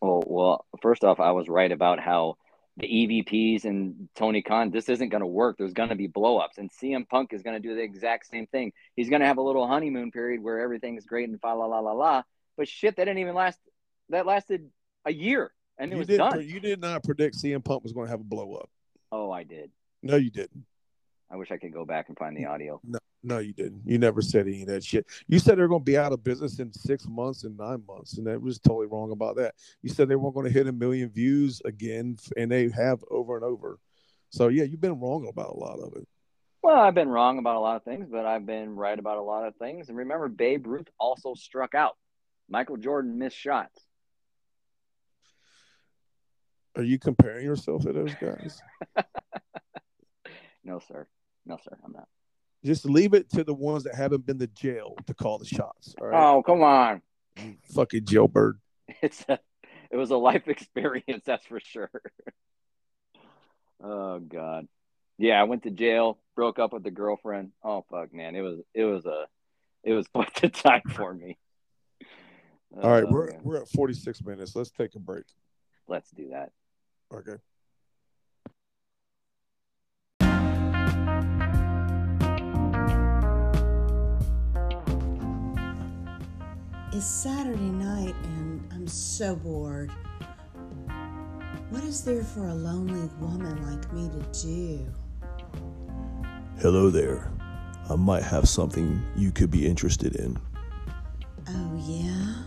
Well, well, first off, I was right about how the EVPs and Tony Khan, this isn't going to work. There's going to be blowups, and CM Punk is going to do the exact same thing. He's going to have a little honeymoon period where everything's great and fa la la la la. But shit, that didn't even last. That lasted a year, and it You was did. done. You did not predict CM Punk was going to have a blow up. Oh, I did. No, you didn't. I wish I could go back and find the audio. No, you didn't. You never said any of that shit. You said they're going to be out of business in six months and nine months, and that was totally wrong about that. You said they weren't going to hit a million views again, and they have over and over. So yeah, you've been wrong about a lot of it. Well, I've been wrong about a lot of things, but I've been right about a lot of things. And remember, Babe Ruth also struck out. Michael Jordan missed shots. Are you comparing yourself to those guys? <laughs> No, sir. No, sir. I'm not. Just leave it to the ones that haven't been to jail to call the shots. All right, Oh, come on. Fucking jailbird. <laughs> It's a, it was a life <laughs> experience, that's for sure. <laughs> oh God. Yeah, I went to jail, broke up with the girlfriend. Oh fuck, man. It was it was a it was quite the time for me. All right, Oh, we're man. we're at forty six minutes. Let's take a break. let's do that. Okay. It's Saturday night and I'm so bored. What is there for a lonely woman like me to do? Hello there. I might have something you could be interested in. Oh, yeah?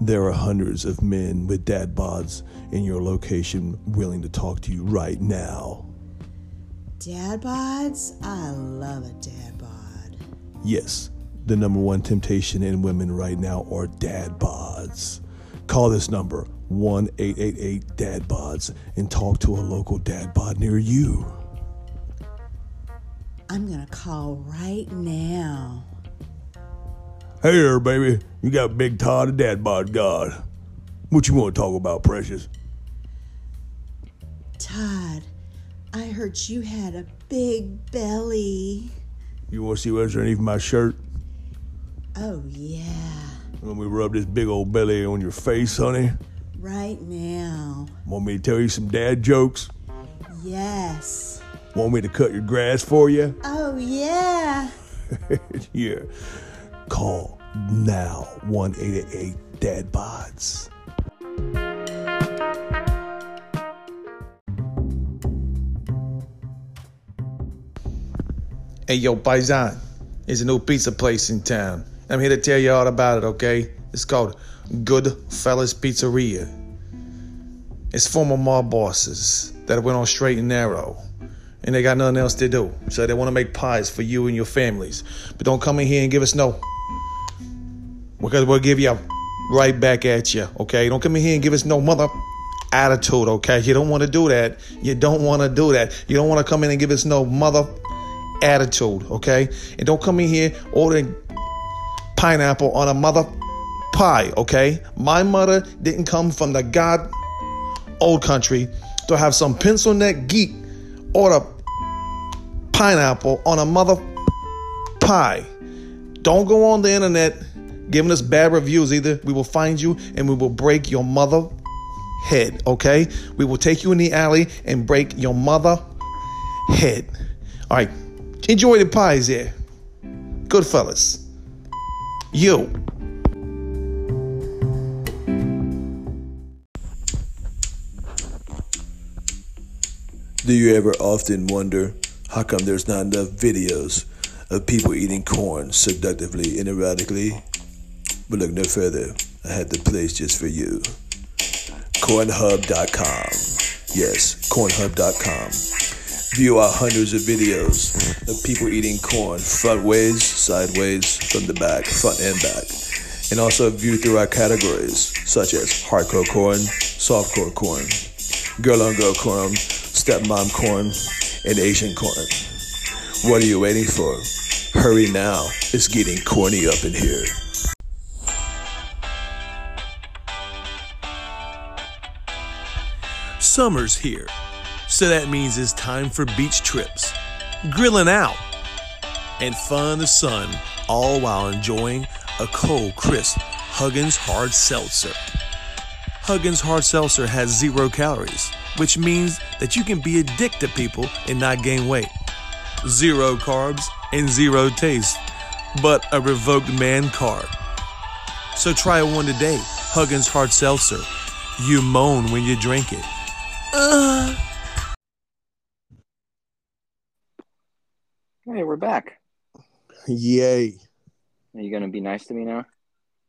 There are hundreds of men with dad bods in your location willing to talk to you right now. Dad bods? I love a dad bod. Yes, the number one temptation in women right now are dad bods. Call this number 1 888 Dad Bods and talk to a local dad bod near you. I'm gonna call right now. Hey there, baby. You got Big Todd, a dad bod god. What you want to talk about, precious? Todd, I heard you had a big belly. You want to see what's underneath my shirt? Oh, yeah. Want me to rub this big old belly on your face, honey? Right now. Want me to tell you some dad jokes? Yes. Want me to cut your grass for you? <laughs> Oh, yeah. yeah. Call now 1 888 Dad Bods. Hey, yo, Paisan, there's a new pizza place in town. I'm here to tell you all about it, okay? It's called Good Fellas Pizzeria. It's former mob bosses that went on straight and narrow. and they got nothing else to do. So they want to make pies for you and your families. But don't come in here and give us no, because we'll give you right back at you, okay? Don't come in here and give us no mother attitude, okay? You don't want to do that. You don't want to do that. You don't want to come in and give us no mother attitude, okay? And don't come in here ordering pineapple on a mother pie, okay? My mother didn't come from the God old country to have some pencil neck geek order pineapple on a mother pie. Don't go on the internet giving us bad reviews either. We will find you and we will break your mother head, okay? We will take you in the alley and break your mother head. All right. Enjoy the pies there. Good fellas. You. Do you ever often wonder how come there's not enough videos of people eating corn seductively and erotically? But look no further. I had the place just for you. Cornhub.com. Yes, cornhub.com. View our hundreds of videos of people eating corn front ways, sideways, from the back, front and back. And also view through our categories such as hardcore corn, softcore corn, girl on girl corn, stepmom corn, and Asian corn. What are you waiting for? Hurry now. It's getting corny up in here. Summer's here, so that means it's time for beach trips, grilling out, and fun in the sun, all while enjoying a cold, crisp Huggins Hard Seltzer. Huggins Hard Seltzer has zero calories, which means that you can be a dick to people and not gain weight. Zero carbs and zero taste, but a revoked man card. So try one today, Huggins Hard Seltzer. You moan when you drink it. Hey, we're back. Yay. Are you gonna be nice to me now?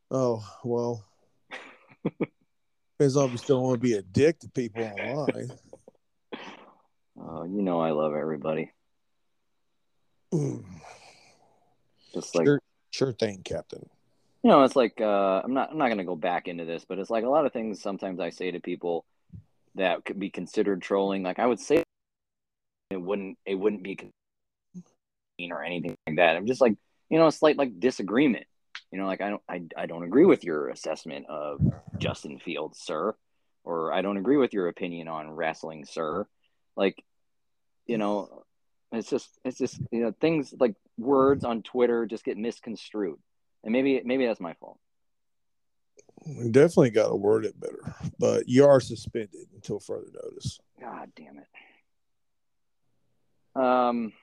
Oh, well. Depends on if you still want to be a dick to people online. Oh, you know I love everybody. Mm, Just like sure, sure thing, Captain. you know, it's like uh, I'm not I'm not gonna go back into this, but it's like a lot of things. Sometimes I say to people that could be considered trolling. Like I would say, it wouldn't it wouldn't be or anything like that. I'm just like you know, a slight like disagreement. You know, like I don't I I don't agree with your assessment of Justin Fields, sir, or I don't agree with your opinion on wrestling, sir. Like, you know, it's just it's just you know things like words on Twitter just get misconstrued, and maybe maybe that's my fault. We definitely got to word it better, but you are suspended until further notice. God damn it. Um,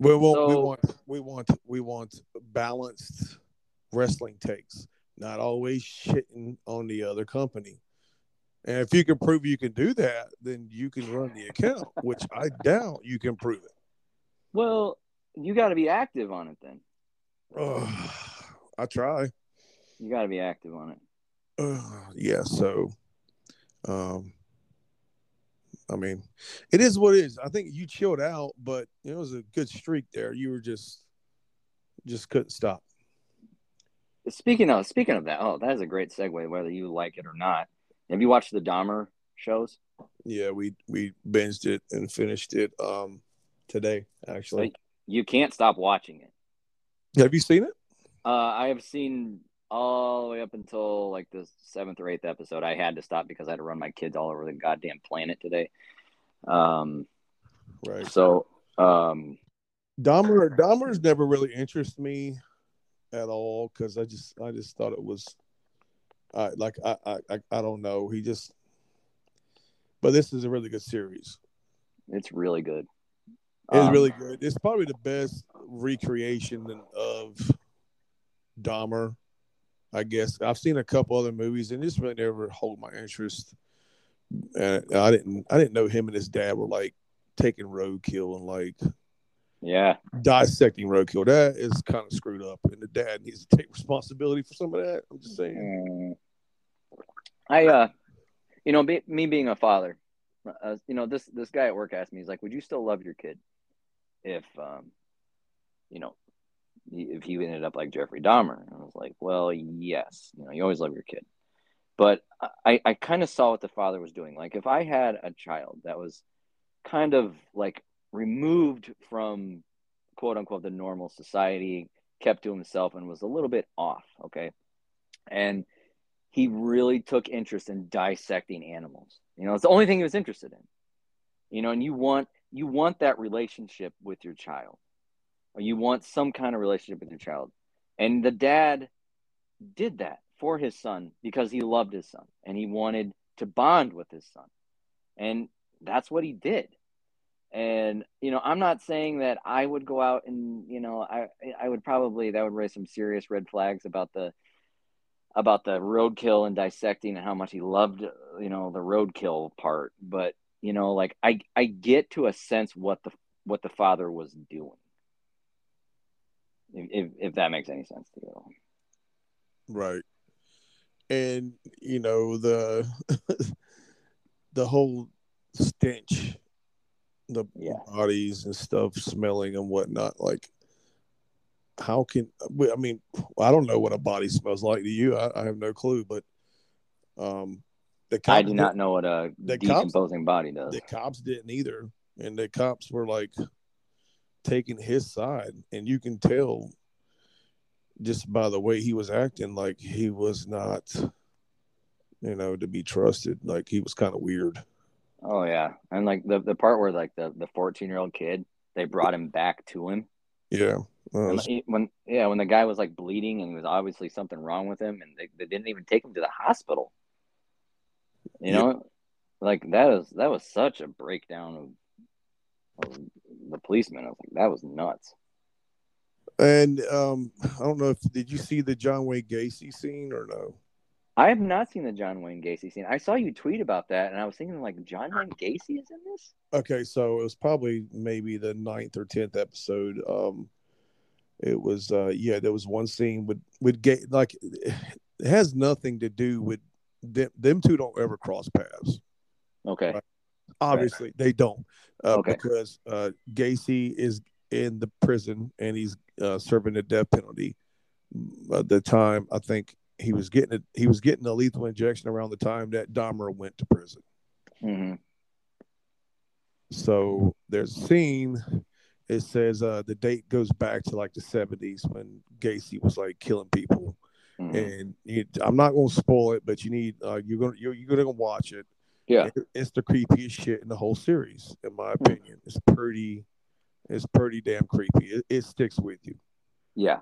We want, we want, we want, we want balanced wrestling takes, not always shitting on the other company. And if you can prove you can do that, then you can run the account, which I doubt you can prove it. well, you got to be active on it then. Ugh, I try. You got to be active on it. Uh, yeah, so um I mean, it is what it is. I think you chilled out, but it was a good streak there. You were just just couldn't stop. Speaking of speaking of that, oh, that is a great segue. Whether you like it or not, have you watched the Dahmer shows? Yeah, we we binged it and finished it um today actually. You can't stop watching it. Have you seen it? Uh, I have seen all the way up until like the seventh or eighth episode. I had to stop because I had to run my kids all over the goddamn planet today. Um, Right. so um, Dahmer Dahmer's never really interested me at all because I just I just thought it was I like I, I I I don't know. He just but this is a really good series. it's really good. It's Um, really good. It's probably the best recreation of Dahmer. I guess I've seen a couple other movies, and this really never hold my interest. And I didn't, I didn't know him and his dad were like taking roadkill and like Yeah, dissecting roadkill. That is kind of screwed up, and the dad needs to take responsibility for some of that. I'm just saying. Mm. I uh, you know, be, me being a father, uh, you know, this this guy at work asked me, he's like, "Would you still love your kid?" if um, you know if he ended up like Jeffrey Dahmer. And I was like, well, yes, you know, you always love your kid. But I, I kind of saw what the father was doing. Like if I had a child that was kind of like removed from quote unquote the normal society, kept to himself and was a little bit off, okay? And he really took interest in dissecting animals. You know, it's the only thing he was interested in. You know, and you want you want that relationship with your child. Or you want some kind of relationship with your child. And the dad did that for his son because he loved his son and he wanted to bond with his son. And that's what he did. And you know, I'm not saying that I would go out and you know, I I would probably that would raise some serious red flags about the about the roadkill and dissecting and how much he loved you know the roadkill part. But you know, like I I get to a sense what the what the father was doing. If if that makes any sense to you. Right. And you know the <laughs> the whole stench the Yeah. bodies and stuff smelling and whatnot. Like, how can I mean? I don't know what a body smells like to you. I, I have no clue, but um, the I do not know what a the cops- decomposing body does. The cops didn't either, and the cops were like taking his side, and you can tell just by the way he was acting, like he was not, you know, to be trusted. Like he was kind of weird. Oh yeah, and like the the part where like the the 14 year old kid they brought him back to him. Yeah. Uh, And when yeah, when the guy was like bleeding and there was obviously something wrong with him, and they, they didn't even take him to the hospital. You Yeah. know, like that is that was such a breakdown of, of the policeman. I was like, that was nuts. And um, I don't know if did you see the John Wayne Gacy scene or no? I have not seen the John Wayne Gacy scene. I saw you tweet about that, and I was thinking like John Wayne Gacy is in this. Okay, so it was probably maybe the ninth or tenth episode. Um, it was uh, yeah, there was one scene with with gay like it has nothing to do with them. Them two don't ever cross paths. Okay, Right. Obviously, they don't uh, Okay. because uh, Gacy is in the prison and he's uh, serving the death penalty. At the time, I think he was getting it. He was getting a lethal injection around the time that Dahmer went to prison. hmm So there's a scene. It says uh, the date goes back to like the 70s when Gacy was like killing people. hmm And you, I'm not going to spoil it, but you need uh, you're going to you're, you're going to watch it. Yeah, It- it's the creepiest shit in the whole series, in my opinion. It's pretty, it's pretty damn creepy. It, it sticks with you. yeah.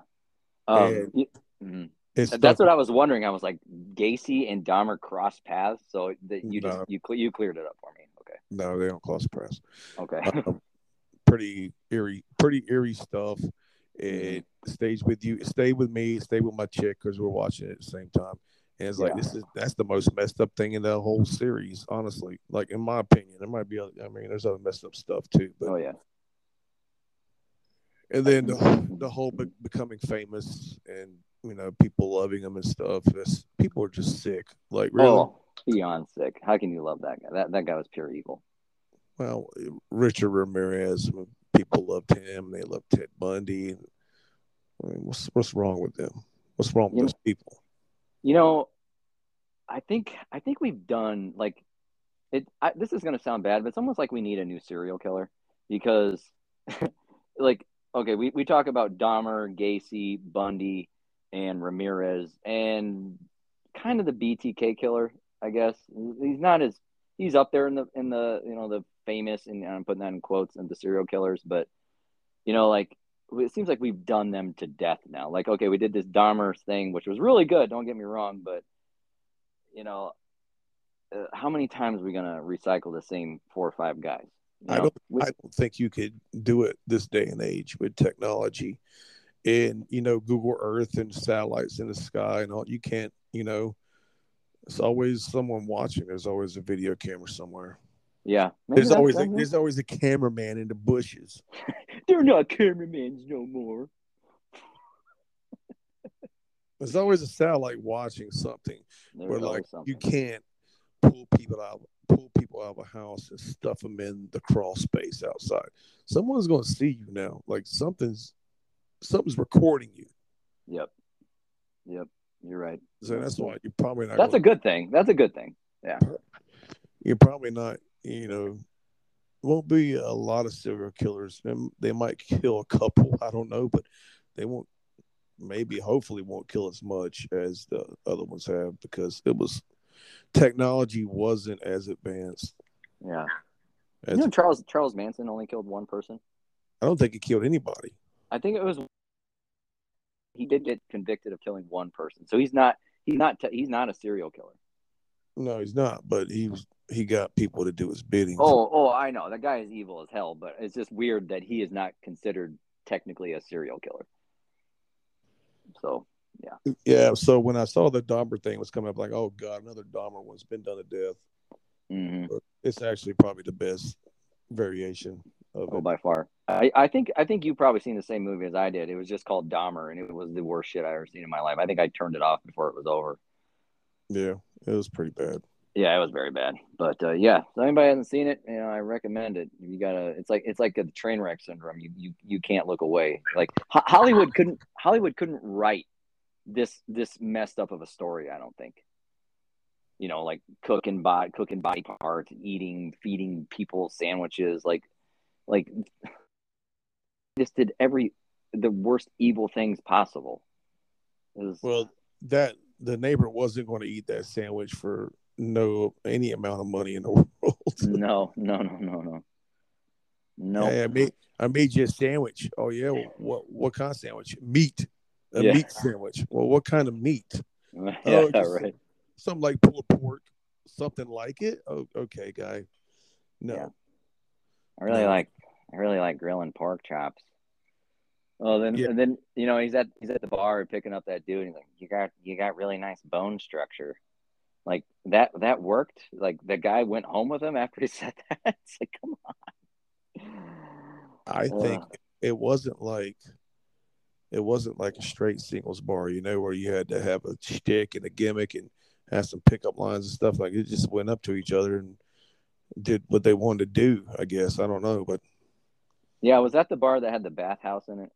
Um, And- mhm. It's That's what I was wondering. I was like, Gacy and Dahmer cross paths, so that you just No. you cle- you cleared it up for me. Okay, no, they don't cross paths. okay, Um, <laughs> pretty eerie, pretty eerie stuff. Mm-hmm. It stays with you. It stayed with me. It stayed with my chick because we're watching it at the same time. And it's like this is that's the most messed up thing in the whole series, honestly. Like in my opinion, there might be. Other, I mean, there's other messed up stuff too, but oh yeah, and then the, the whole be- becoming famous and you know people loving him and stuff. It's, people are just sick. Like really, oh beyond sick. How can you love that guy? That that guy was pure evil. well, Richard Ramirez. People loved him. They loved Ted Bundy. I mean, what's what's wrong with them? What's wrong with You those people? You know, I think I think we've done like it. I, this is gonna sound bad, but it's almost like we need a new serial killer because, <laughs> like, okay, we we talk about Dahmer, Gacy, Bundy, and Ramirez, and kind of the BTK killer. I guess he's not as he's up there in the in the you know the famous and I'm putting that in quotes and the serial killers, but you know like it seems like we've done them to death now. Like, okay, we did this Dahmer thing, which was really good. Don't get me wrong, but you know, uh, how many times are we gonna recycle the same four or five guys? You I don't. I don't think you could do it this day and age with technology, and you know Google Earth and satellites in the sky and all. You can't. You know, it's always someone watching. There's always a video camera somewhere. Yeah, maybe There's always a, there's always a cameraman in the bushes. <laughs> they're not cameramans no more. There's always a satellite watching something where like something. you can't pull people out pull people out of a house and stuff them in the crawl space outside. Someone's going to see you now. Like something's something's recording you. Yep. Yep. You're right. So that's why you're probably not. That's a gonna, good thing. That's a good thing. Yeah. You're probably not. You know, won't be a lot of serial killers. They might kill a couple. <laughs> I don't know, but they won't. Maybe, hopefully, won't kill as much as the other ones have because it was technology wasn't as advanced. Yeah. As You know, Charles Charles Manson only killed one person. I don't think he killed anybody. I think it was. He did get convicted of killing one person, so he's not. He's not. He's not a serial killer. No, he's not. But he was. He got people to do his bidding. Oh, oh, I know that guy is evil as hell, but it's just weird that he is not considered technically a serial killer. So yeah. Yeah. So when I saw the Dahmer thing was coming up, like, oh god, another Dahmer one's been done to death. mhm. It's actually probably the best variation of oh, it. by far, I, I think I think you've probably seen the same movie as I did. It was just called Dahmer, and it was the worst shit I ever seen in my life. I think I turned it off before it was over. Yeah, it was pretty bad. Yeah, it was very bad. But uh, yeah, if anybody hasn't seen it, you know, I recommend it. You gotta. It's like it's like a train wreck syndrome. You you you can't look away. Like Ho- Hollywood couldn't Hollywood couldn't write this this messed up of a story. I don't think. You know, like cooking body cooking body parts, eating, feeding people sandwiches, like like just did every the worst evil things possible. Was, Well, that the neighbor wasn't going to eat that sandwich for no any amount of money in the <laughs> world. no, no, no, no, no. No. Hey, I made I made you a sandwich. Oh yeah, what what kind of sandwich? Meat. A Yeah. meat sandwich. Well, what kind of meat? <laughs> yeah, Oh, right. Something like pulled pork, something like it. Oh, okay, guy. No. Yeah. I really No. like I really like grilling pork chops. Well then Yeah. and then you know he's at he's at the bar picking up that dude and he's like, You got you got really nice bone structure. Like that that worked. Like the guy went home with him after he <laughs> said that. It's like come on. I Ugh. think it wasn't like it wasn't like a straight singles bar, you know, where you had to have a shtick and a gimmick and have some pickup lines and stuff. Like it just went up to each other and did what they wanted to do. I guess I don't know, but Yeah, was that the bar that had the bathhouse in it?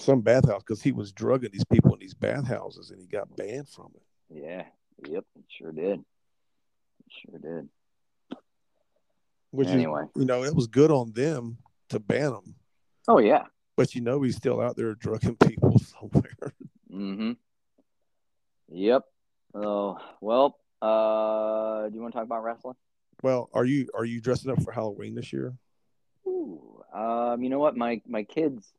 Some bathhouse because he was drugging these people in these bathhouses and he got banned from it. Yeah. Yep, sure did. Sure did. Which Anyway. is, you know, it was good on them to ban him, Oh yeah. but you know, he's still out there drugging <laughs> people somewhere. Mm-hmm. Yep. Oh well. Uh, do you want to talk about wrestling? well, are you are you dressing up for Halloween this year? Ooh. Um. You know what? My my kids,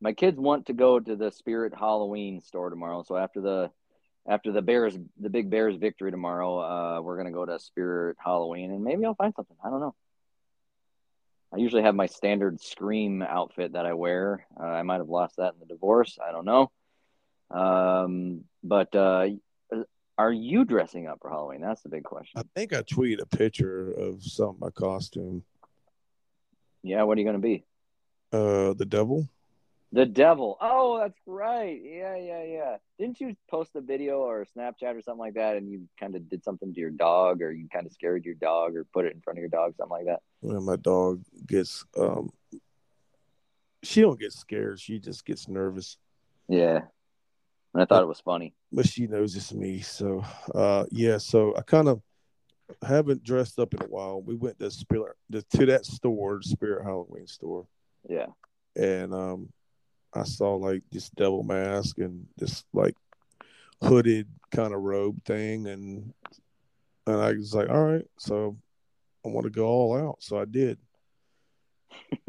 my kids want to go to the Spirit Halloween store tomorrow. So after the after the Bears, the big Bears victory tomorrow, uh, we're gonna go to Spirit Halloween, and maybe I'll find something. I don't know. I usually have my standard Scream outfit that I wear. Uh, I might have lost that in the divorce. I don't know. Um, but uh, are you dressing up for Halloween? That's the big question. I think I tweet a picture of some my costume. Yeah, what are you going to be? Uh, the devil. The devil. Oh, that's right. Yeah, yeah, yeah. Didn't you post a video or a Snapchat or something like that, and you kind of did something to your dog, or you kind of scared your dog, or put it in front of your dog, something like that? When my dog gets um, she don't get scared. She just gets nervous. Yeah. And I thought it was funny. but she knows it's me. So, uh, yeah. So I kind of haven't dressed up in a while. We went to Spirit to that store, Spirit Halloween store, Yeah. and um, I saw like this devil mask and this like hooded kind of robe thing, and and I was like, all right, so I want to go all out. So I did.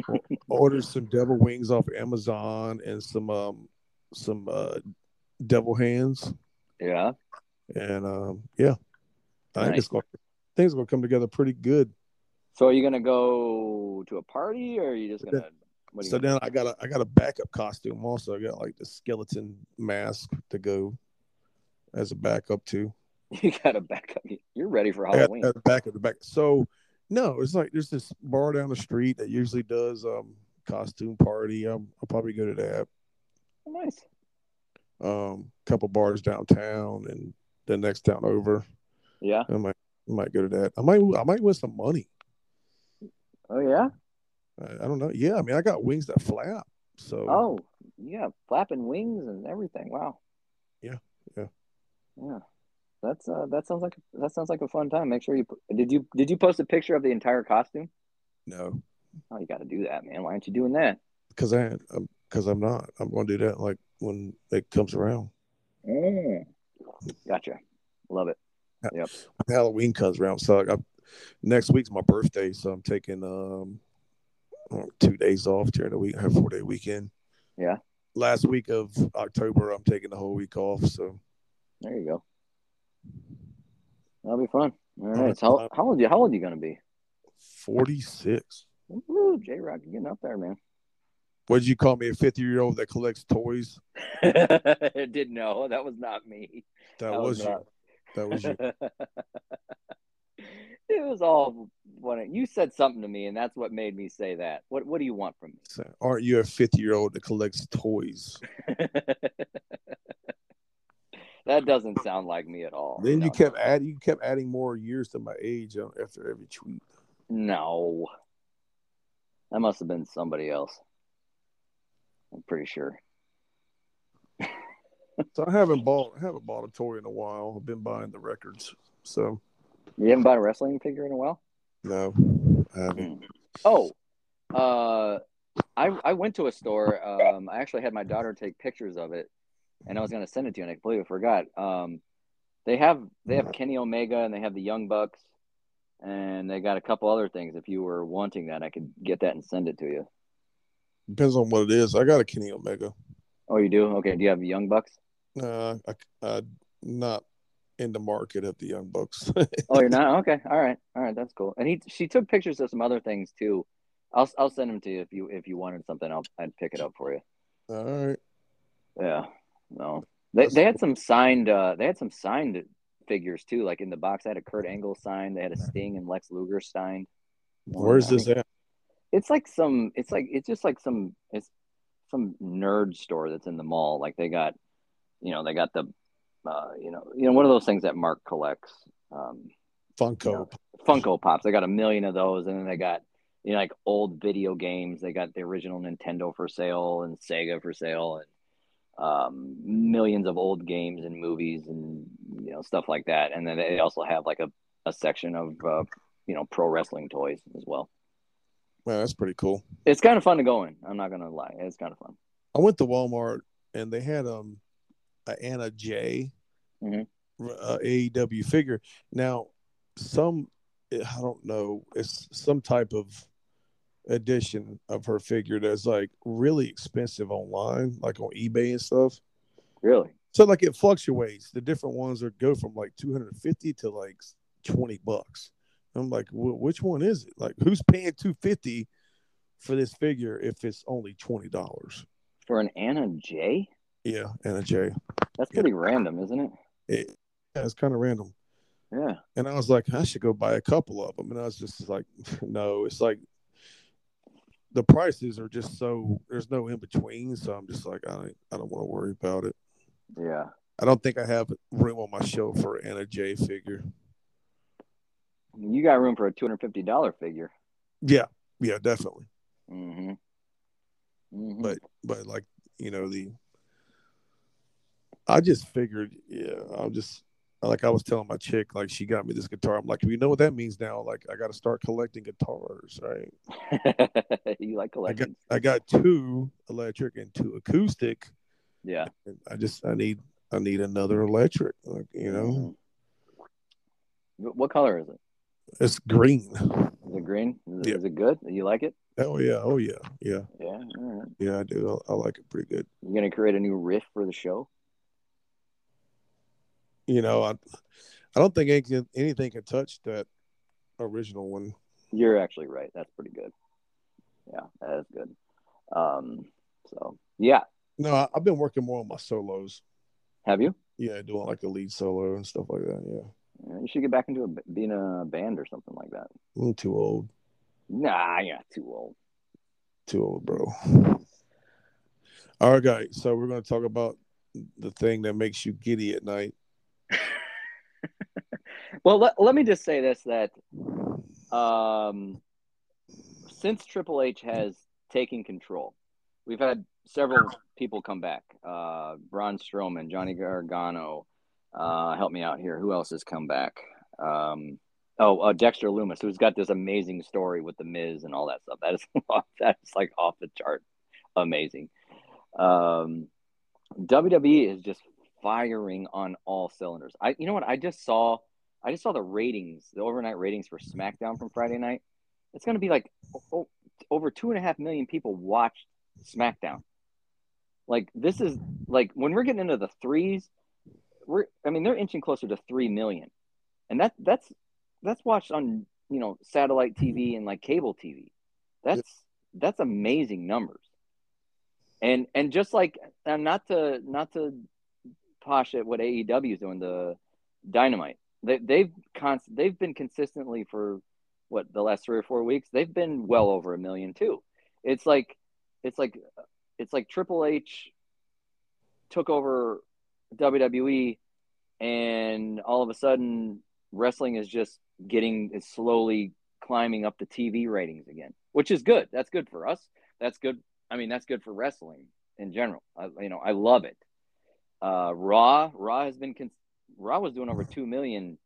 <laughs> Ordered some devil wings off Amazon and some um some uh devil hands Yeah. and um, yeah, I think it's going. I think it's going to come together pretty good. So are you gonna go to a party, or are you just gonna? So then I got a I got a backup costume also. I got like the skeleton mask to go as a backup too. <laughs> You got a back up. You're ready for Halloween. got the backup the back. So no, it's like there's this bar down the street that usually does um costume party. I'll, I'll probably go to that. nice. Um, couple bars downtown and the next town over. Yeah. I might I might go to that. I might I might win some money. Oh yeah. I, I don't know. Yeah, I mean I got wings that flap. So Oh yeah, flapping wings and everything. Wow. Yeah, yeah. Yeah. That's uh that sounds like that sounds like a fun time. Make sure you did you did you post a picture of the entire costume? no, Oh, you got to do that, man. Why aren't you doing that? because I because I'm not. I'm going to do that like when it comes around. Mm. Gotcha. Love it. Yep. Halloween comes around. So I, next week's my birthday, so I'm taking um two days off during the week. I have four day weekend. Yeah. Last week of October, I'm taking the whole week off. So There you go. That'll be fun. All right. So how, how old you how old you gonna be? 46. Woo, J Rock, you're getting up there, man. What did you call me? A 50 year old that collects toys? I <laughs> didn't know. That was not me. That, That was, was you. That was you. <laughs> it was all one. You said something to me, and that's what made me say that. What What do you want from So, aren't you a 50 year old that collects toys? <laughs> that doesn't sound like me at all. Then you No. kept adding. You kept adding more years to my age after every tweet. No, that must have been somebody else. I'm pretty sure. <laughs> So I haven't bought. I haven't bought a toy in a while. I've been buying the records. So You haven't bought a wrestling figure in a while. no, I haven't. Oh, uh, I I went to a store. Um, I actually had my daughter take pictures of it, and I was gonna send it to you, and I completely forgot. Um, they have they have Kenny Omega and they have the Young Bucks, and they got a couple other things. If you were wanting that, I could get that and send it to you. Depends on what it is. I got a Kenny Omega. Oh, you do? Okay. Do you have the Young Bucks? Uh, I, I not in the market of the Young Bucks. <laughs> Oh, you're <laughs> not? Okay. All right. All right. That's cool. And he she took pictures of some other things too. I'll I'll send them to you if you if you wanted something. I'll I'd pick it up for you. All right. Yeah. No. They That's they had some signed uh they had some signed figures too, like in the box. They had a Kurt Angle signed, they had a Sting and Lex Luger signed. Where's this at? It's like some it's like it's just like some it's some nerd store that's in the mall. Like they got you know, they got the uh you know you know one of those things that Mark collects. Um Funko. Yeah. Funko Pops. They got a million of those, and then they got you know like old video games. They got the original Nintendo for sale and Sega for sale, and um, millions of old games and movies and you know stuff like that. And then they also have like a, a section of uh, you know pro wrestling toys as well. Man, that's pretty cool. It's kind of fun to go in. I'm not gonna lie, it's kind of fun. I went to Walmart and they had um a Anna Jay Mhm. uh, AEW figure. Now, some I don't know, it's some type of edition of her figure that's like really expensive online, like on eBay and stuff. Really? So like it fluctuates. The different ones are go from like 250 to like 20 bucks. I'm like, "Wh- which one is it? Like, who's paying 250 for this figure if it's only twenty dollars? For an Anna Jay? Yeah, Anna Jay. That's pretty random, isn't it? It, yeah, it's kind of random. Yeah. And I was like, I should go buy a couple of them. And I was just like, <laughs> no, it's like the prices are just so there's no in between. So I'm just like, I don't, I don't want to worry about it. Yeah. I don't think I have room on my shelf for Anna Jay figure. You got room for a two hundred fifty dollar figure. Yeah, yeah, definitely. Mm-hmm. mm-hmm. But but like you know the, I just figured, yeah, I'm just like I was telling my chick, like she got me this guitar. I'm like, you know what that means now? Like I got to start collecting guitars, right? <laughs> you like I got? I got two electric and two acoustic. yeah. And I just I need I need another electric. Like you know, Mhm. What color is it? it's green. Is it green? Is it, Yeah. is it good? You like it? Oh yeah, oh yeah, yeah, Yeah. All right. yeah. I do. I, I like it pretty good. You gonna create a new riff for the show? You know, I I don't think anything, anything can touch that original one. You're actually right. That's pretty good. Yeah, that is good. Um. So yeah. No, I, I've been working more on my solos. Have you? Yeah, doing like a lead solo and stuff like that. Yeah, Yeah, You should get back into a, being a band or something like that. I'm too old. Nah, you're too old. Too old, bro. All right, guys. So we're going to talk about the thing that makes you giddy at night. <laughs> Well, let, let me just say this that um, since Triple H has taken control, we've had several people come back. Uh, Braun Strowman, Johnny Gargano. Uh, help me out here. Who else has come back? Um, oh, uh, Dexter Lumis, who's got this amazing story with the Miz and all that stuff. That is <laughs> that's like off the chart, amazing. Um, WWE is just firing on all cylinders. I, you know what? I just saw, I just saw the ratings, the overnight ratings for SmackDown from Friday night. It's going to be like oh, over two and a half million people watched SmackDown. Like this is like when we're getting into the threes, we're I mean they're inching closer to three million, and that that's that's watched on you know satellite TV and like cable TV. That's that's amazing numbers. And and just like and not to not to posh at what AEW is doing, the Dynamite. They they've const, they've been consistently for what the last three or four weeks. They've been well over a million too. It's like it's like it's like Triple H took over WWE, and all of a sudden, wrestling is just getting is slowly climbing up the TV ratings again, which is good. That's good for us. That's good. I mean, that's good for wrestling in general. I, you know, I love it. Uh, Raw, Raw has been cons- Raw was doing over two million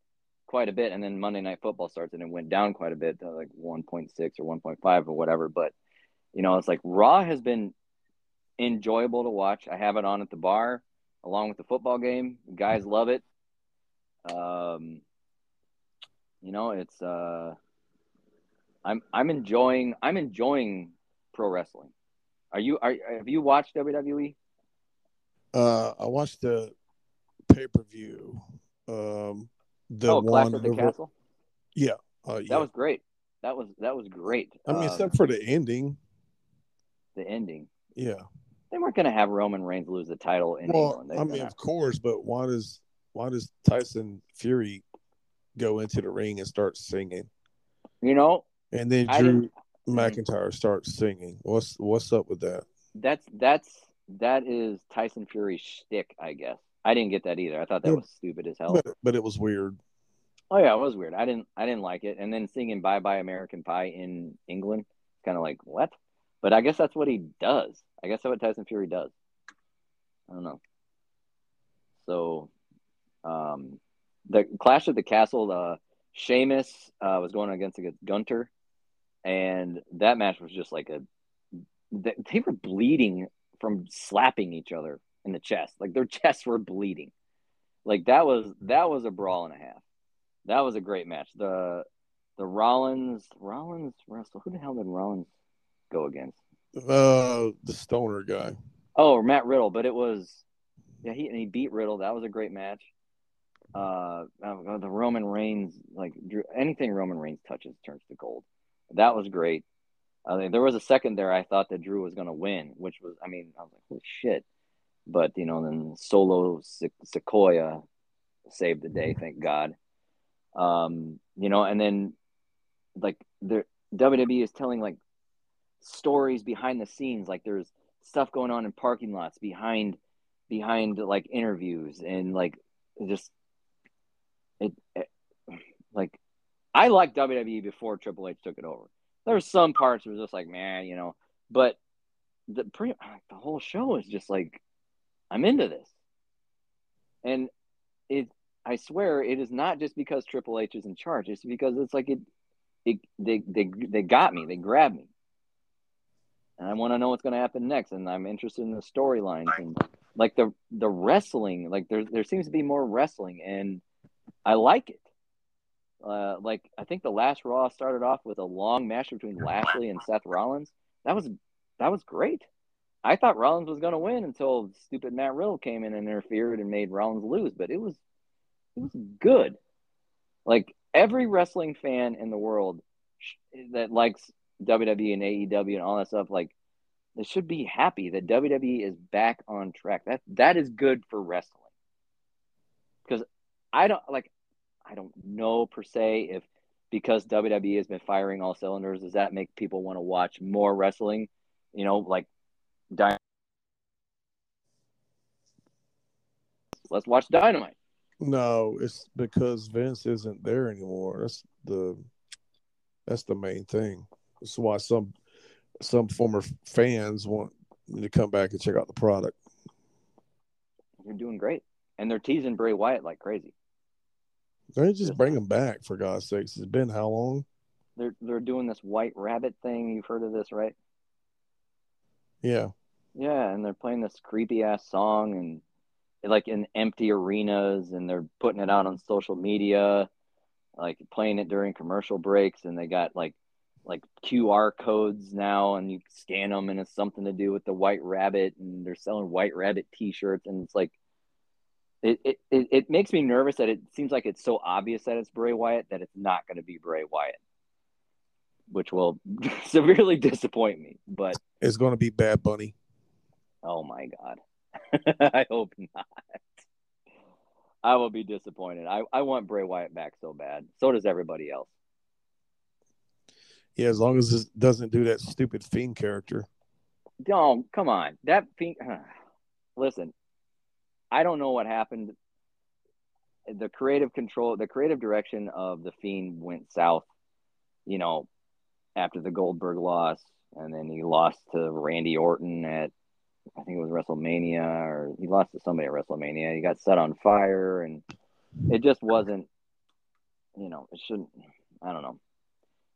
quite a bit, and then Monday Night Football starts and it went down quite a bit, to like 1.6 or 1.5 or whatever. But you know, it's like Raw has been enjoyable to watch. I have it on at the bar along with the football game. Guys love it. Um, you know, it's uh, I'm I'm enjoying I'm enjoying pro wrestling. Are you are have you watched WWE? Uh, I watched the pay per view. Um, the oh, Clash one at the over- Castle. Yeah, uh, yeah. That was great. That was that was great. I mean, Um, except for the ending. the ending. Yeah. They weren't going to have Roman Reigns lose the title in Well, I mean, gonna- of course, but why does why does Tyson Fury go into the ring and start singing, you know, and then Drew McIntyre starts singing? What's what's up with that? that's that's that is Tyson Fury's shtick, I guess. I didn't get that either. I thought that Yeah. was stupid as hell. But but it was weird. Oh yeah, it was weird. I didn't I didn't like it. And then singing "Bye Bye American Pie" in England, kind of like what? But I guess that's what he does. I guess that's what Tyson Fury does. I don't know. So, um, the Clash of the Castle, uh, Sheamus uh, was going against against Gunther, and that match was just like a. They were bleeding from slapping each other in the chest. Like their <laughs> chests were bleeding. Like that was that was a brawl and a half. That was a great match. The the Rollins Rollins wrestle. Who the hell did Rollins go against? Uh, the stoner guy. Oh, Matt Riddle. But it was yeah. He and he beat Riddle. That was a great match. Uh, uh, the Roman Reigns like Drew, anything Roman Reigns touches turns to gold. That was great. I think there was a second there I thought that Drew was going to win, which was I mean I was like holy shit. But you know then Solo Se- Sikoa saved the day, thank God. Um, you know, and then like the WWE is telling like stories behind the scenes, like there's stuff going on in parking lots behind behind like interviews and like just it, it like I liked WWE before Triple H took it over. There were some parts where it was just like, man, you know, but the pretty the whole show is just like I'm into this. And it I swear it is not just because Triple H is in charge. It's because it's like it, it they they they got me. They grabbed me, and I want to know what's going to happen next. And I'm interested in the storylines and like the the wrestling. Like there there seems to be more wrestling, and I like it. Uh, like I think the last Raw started off with a long match between Lashley and Seth Rollins. That was that was great. I thought Rollins was going to win until stupid Matt Riddle came in and interfered and made Rollins lose, but it was it was good. Like every wrestling fan in the world that likes WWE and AEW and all that stuff, like they should be happy that WWE is back on track. That that is good for wrestling. Because I don't like I don't know per se if because WWE has been firing all cylinders, does that make people want to watch more wrestling? You know, like Dy- let's watch Dynamite. No, it's because Vince isn't there anymore. That's the that's the main thing. That's why some some former fans want to come back and check out the product. They're doing great, and they're teasing Bray Wyatt like crazy. They just bring them back for God's sakes. It's been how long? They're they're doing this White Rabbit thing. You've heard of this, right? Yeah. Yeah, and they're playing this creepy ass song and like in empty arenas, and they're putting it out on social media, like playing it during commercial breaks, and they got like like QR codes now, and you scan them, and it's something to do with the White Rabbit, and they're selling White Rabbit T-shirts, and it's like it, it, it, it makes me nervous that it seems like it's so obvious that it's Bray Wyatt that it's not going to be Bray Wyatt, which will <laughs> severely disappoint me. But It's going to be Bad Bunny. oh my god, <laughs> I hope not. I will be disappointed. I, I want Bray Wyatt back so bad. So does everybody else. Yeah, as long as it doesn't do that stupid fiend character. Don't come on. That fiend. <sighs> Listen, I don't know what happened. The creative control, the creative direction of the Fiend went south. You know, after the Goldberg loss, and then he lost to Randy Orton at, I think it was WrestleMania, or he lost to somebody at WrestleMania. He got set on fire, and it just wasn't. You know, it shouldn't. I don't know,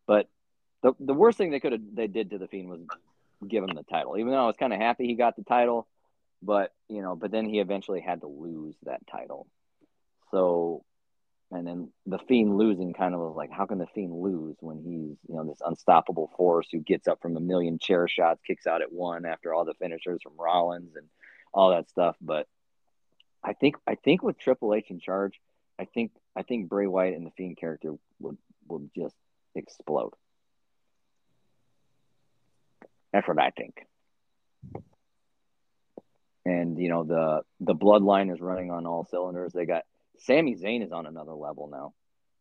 but the the worst thing they could have they did to the Fiend was give him the title. Even though I was kind of happy he got the title, but you know, but then he eventually had to lose that title. So, and then the Fiend losing kind of was like, how can the Fiend lose when he's you know this unstoppable force who gets up from a million chair shots, kicks out at one after all the finishers from Rollins and all that stuff. But I think I think with Triple H in charge, I think I think Bray Wyatt and the Fiend character would would just explode. That's what I think. And you know the the bloodline is running on all cylinders. They got Sami Zayn is on another level now.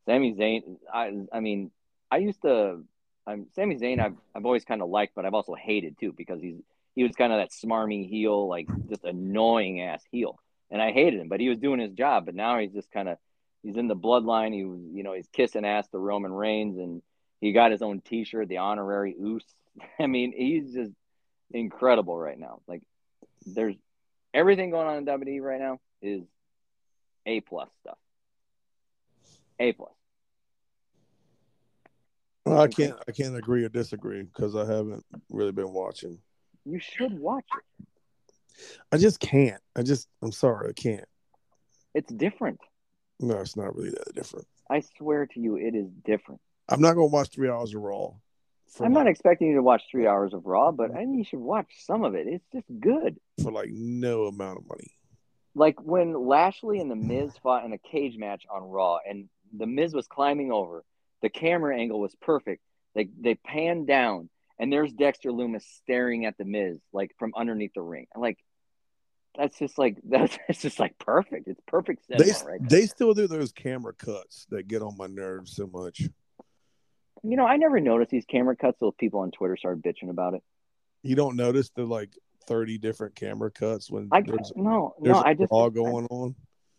Sami Zayn, I I mean, I used to, I'm Sami Zayn. I've I've always kind of liked, but I've also hated too because he's he was kind of that smarmy heel, like just annoying ass heel, and I hated him. But he was doing his job. But now he's just kind of he's in the bloodline. He was you know he's kissing ass to Roman Reigns, and he got his own T-shirt, the honorary Uce. <laughs> I mean, he's just incredible right now. Like there's everything going on in WWE right now is A plus stuff. A plus. Well, I can't I can't agree or disagree because I haven't really been watching. You should watch it. I just can't. I just I'm sorry, I can't. It's different. No, it's not really that different. I swear to you, it is different. I'm not gonna watch three hours of Raw. I'm like, not expecting you to watch three hours of Raw, but I mm-hmm. think you should watch some of it. It's just good. for like no amount of money. Like when Lashley and The mm. Miz fought in a cage match on Raw, and The Miz was climbing over. The camera angle was perfect. They they panned down, and there's Dexter Lumis staring at The Miz like from underneath the ring. Like, that's just like <laughs> that's it's just like perfect. It's perfect They right? they still do those camera cuts that get on my nerves so much. You know, I never noticed these camera cuts till people on Twitter started bitching about it. You don't notice the like 30 different camera cuts when I there's, no, there's no, I just I, going on.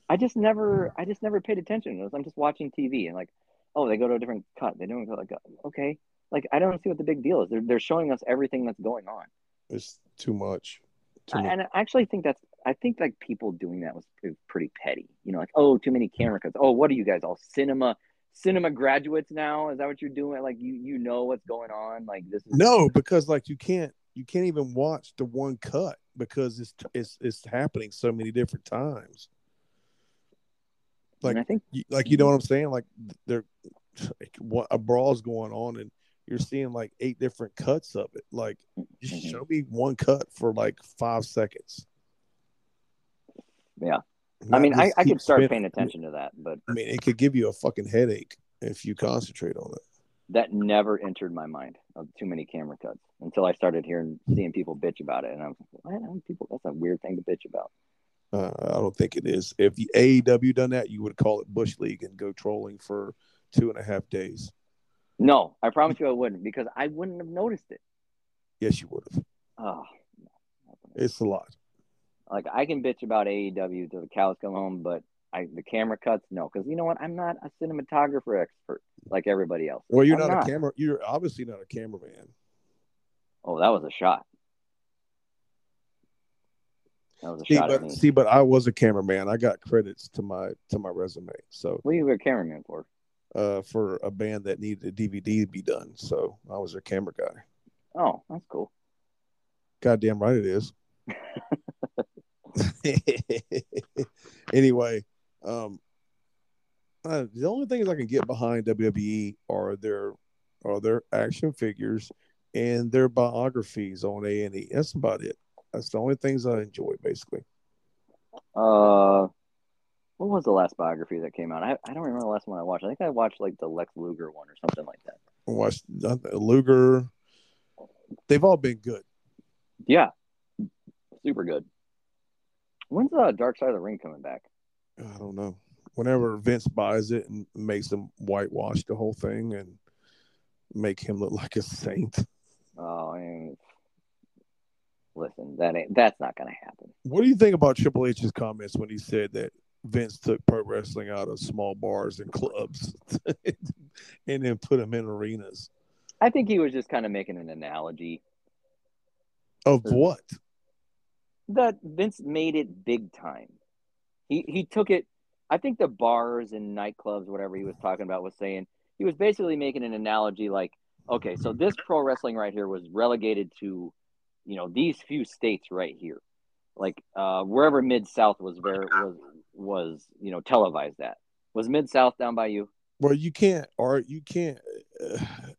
I just never, I just never paid attention to those. I'm just watching TV and like, oh, they go to a different cut. They don't go like, uh, okay, like I don't see what the big deal is. They're they're showing us everything that's going on, It's too much. Too much. and I actually think that's, I think like people doing that was pretty petty. You know, like oh, too many camera cuts. Oh, what are you guys all cinema? Cinema graduates now? Is that what you're doing? Like you you know what's going on? Like this is No, because like you can't you can't even watch the one cut because it's it's it's happening so many different times. and Like I think you, like you know what I'm saying? Like there, like, what a brawl's going on and you're seeing like eight different cuts of it. Like just Mhm. show me one cut for like five seconds. yeah. I mean, I, I could start spinning. paying attention to that, but I mean, it could give you a fucking headache if you concentrate on it. that never entered my mind of too many camera cuts until I started hearing seeing people bitch about it, and I was like, what? People, that's a weird thing to bitch about. Uh, I don't think it is. If the AEW done that, you would call it Bush League and go trolling for two and a half days. No, I promise you I wouldn't because I wouldn't have noticed it. Yes, you would have. Oh, It's a lot. Like I can bitch about AEW till the cows come home, but I the camera cuts, no, because you know what? I'm not a cinematographer expert like everybody else. Well, you're I'm not, a camera. You're obviously not a cameraman. Oh, that was a shot. That was a See, shot but see, but I was a cameraman. I got credits to my to my resume. So What are you a cameraman for? uh, for a band that needed a DVD to be done, so I was their camera guy. Oh, that's cool. Goddamn right it is. <laughs> <laughs> anyway, um, uh, the only things I can get behind WWE are their are their action figures and their biographies on A and E. That's about it. That's the only things I enjoy, basically. Uh, what was the last biography that came out? I, I don't remember the last one I watched. I think I watched like the Lex Luger one or something like that. I watched Luger. They've all been good. Yeah, super good. When's the Dark Side of the Ring coming back? I don't know. Whenever Vince buys it and makes them whitewash the whole thing and make him look like a saint. Oh, I mean, listen, that ain't that's not gonna happen. What do you think about Triple H's comments when he said that Vince took pro wrestling out of small bars and clubs <laughs> and then put them in arenas? I think he was just kind of making an analogy Of what? That Vince made it big time. He he took it. I think the bars and nightclubs, whatever he was talking about, was saying he was basically making an analogy like, okay, so this pro wrestling right here was relegated to, you know, these few states right here, like uh, wherever Mid South was very was was you know televised. That was Mid South down by you. Well, you can't or you can't uh,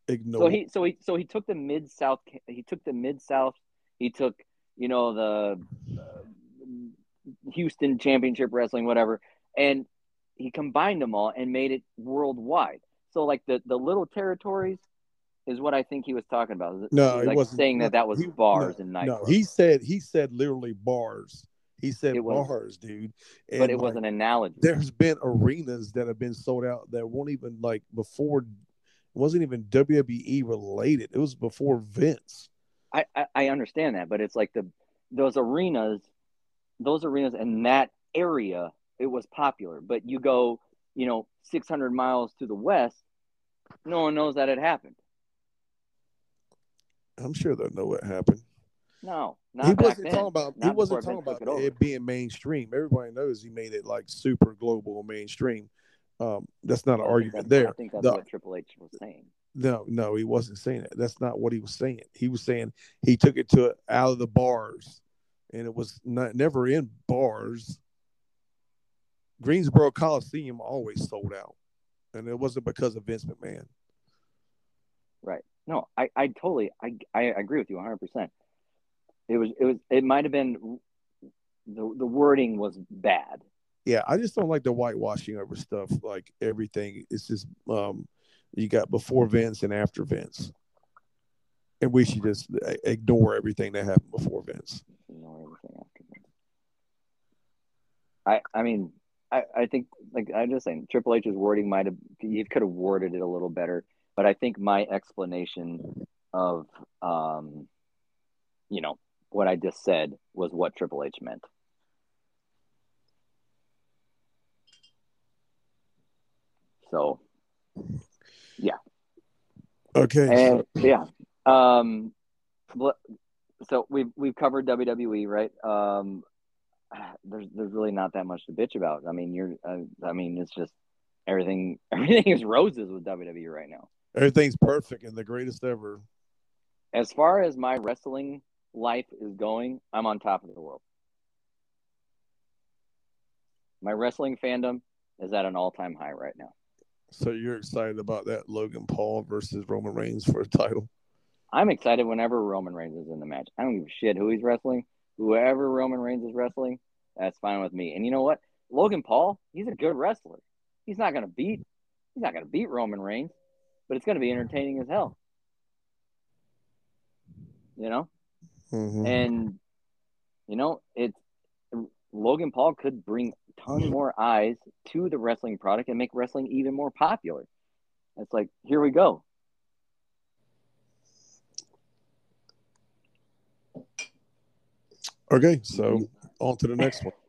ignore. So he so he so he took the Mid South. He took the Mid South. He took you know the uh, Houston Championship Wrestling, whatever, and he combined them all and made it worldwide. So like the the little territories is what I think he was talking about. No, he like wasn't- saying that that was he- bars no, and no, he said he said literally bars. He said It was- bars, dude. but And, it was an analogy. there's been arenas that have been sold out that won't even like before it wasn't even WWE related. It was before Vince. I, I I understand that, but it's like the those arenas, those arenas in that area, it was popular. But you go, you know, 600 miles to the west, no one knows that it happened. I'm sure they'll know what happened. No, not he wasn't then. talking about he wasn't talking about it it being mainstream. Everybody knows he made it like super global mainstream. Um, that's not an I argument there. I think that's The- what Triple H was saying. No, no, he wasn't saying that. That's not what he was saying. He was saying he took it to out of the bars, and it was not never in bars. Greensboro Coliseum always sold out, and it wasn't because of Vince McMahon. Right. No, I, I totally, I, I agree with you 100. percent It was, it was, it might have been, the the wording was bad. Yeah, I just don't like the whitewashing over stuff. Like everything, it's just um, you got before Vince and after Vince, and we should just uh, ignore everything that happened before Vince. Ignore everything after that. I I mean I, I think like I'm just saying Triple H's wording might have he could have worded it a little better, but I think my explanation of um you know what I just said was what Triple H meant. So Okay, and yeah, um, so we've we've covered WWE, right? Um, there's there's really not that much to bitch about. I mean, you're, uh, I mean, it's just everything <laughs> everything is roses with WWE right now. everything's perfect and the greatest ever. As far as my wrestling life is going, I'm on top of the world. My wrestling fandom is at an all time high right now. So you're excited about that Logan Paul versus Roman Reigns for a title? I'm excited whenever Roman Reigns is in the match. I don't give a shit who he's wrestling. Whoever Roman Reigns is wrestling, that's fine with me. And you know what? Logan Paul, he's a good wrestler. He's not gonna beat he's not gonna beat Roman Reigns, but it's gonna be entertaining as hell. You know? Mhm. And you know, it's Logan Paul could bring tons more eyes to the wrestling product and make wrestling even more popular. It's like, here we go. Okay, so on to the next one. <laughs>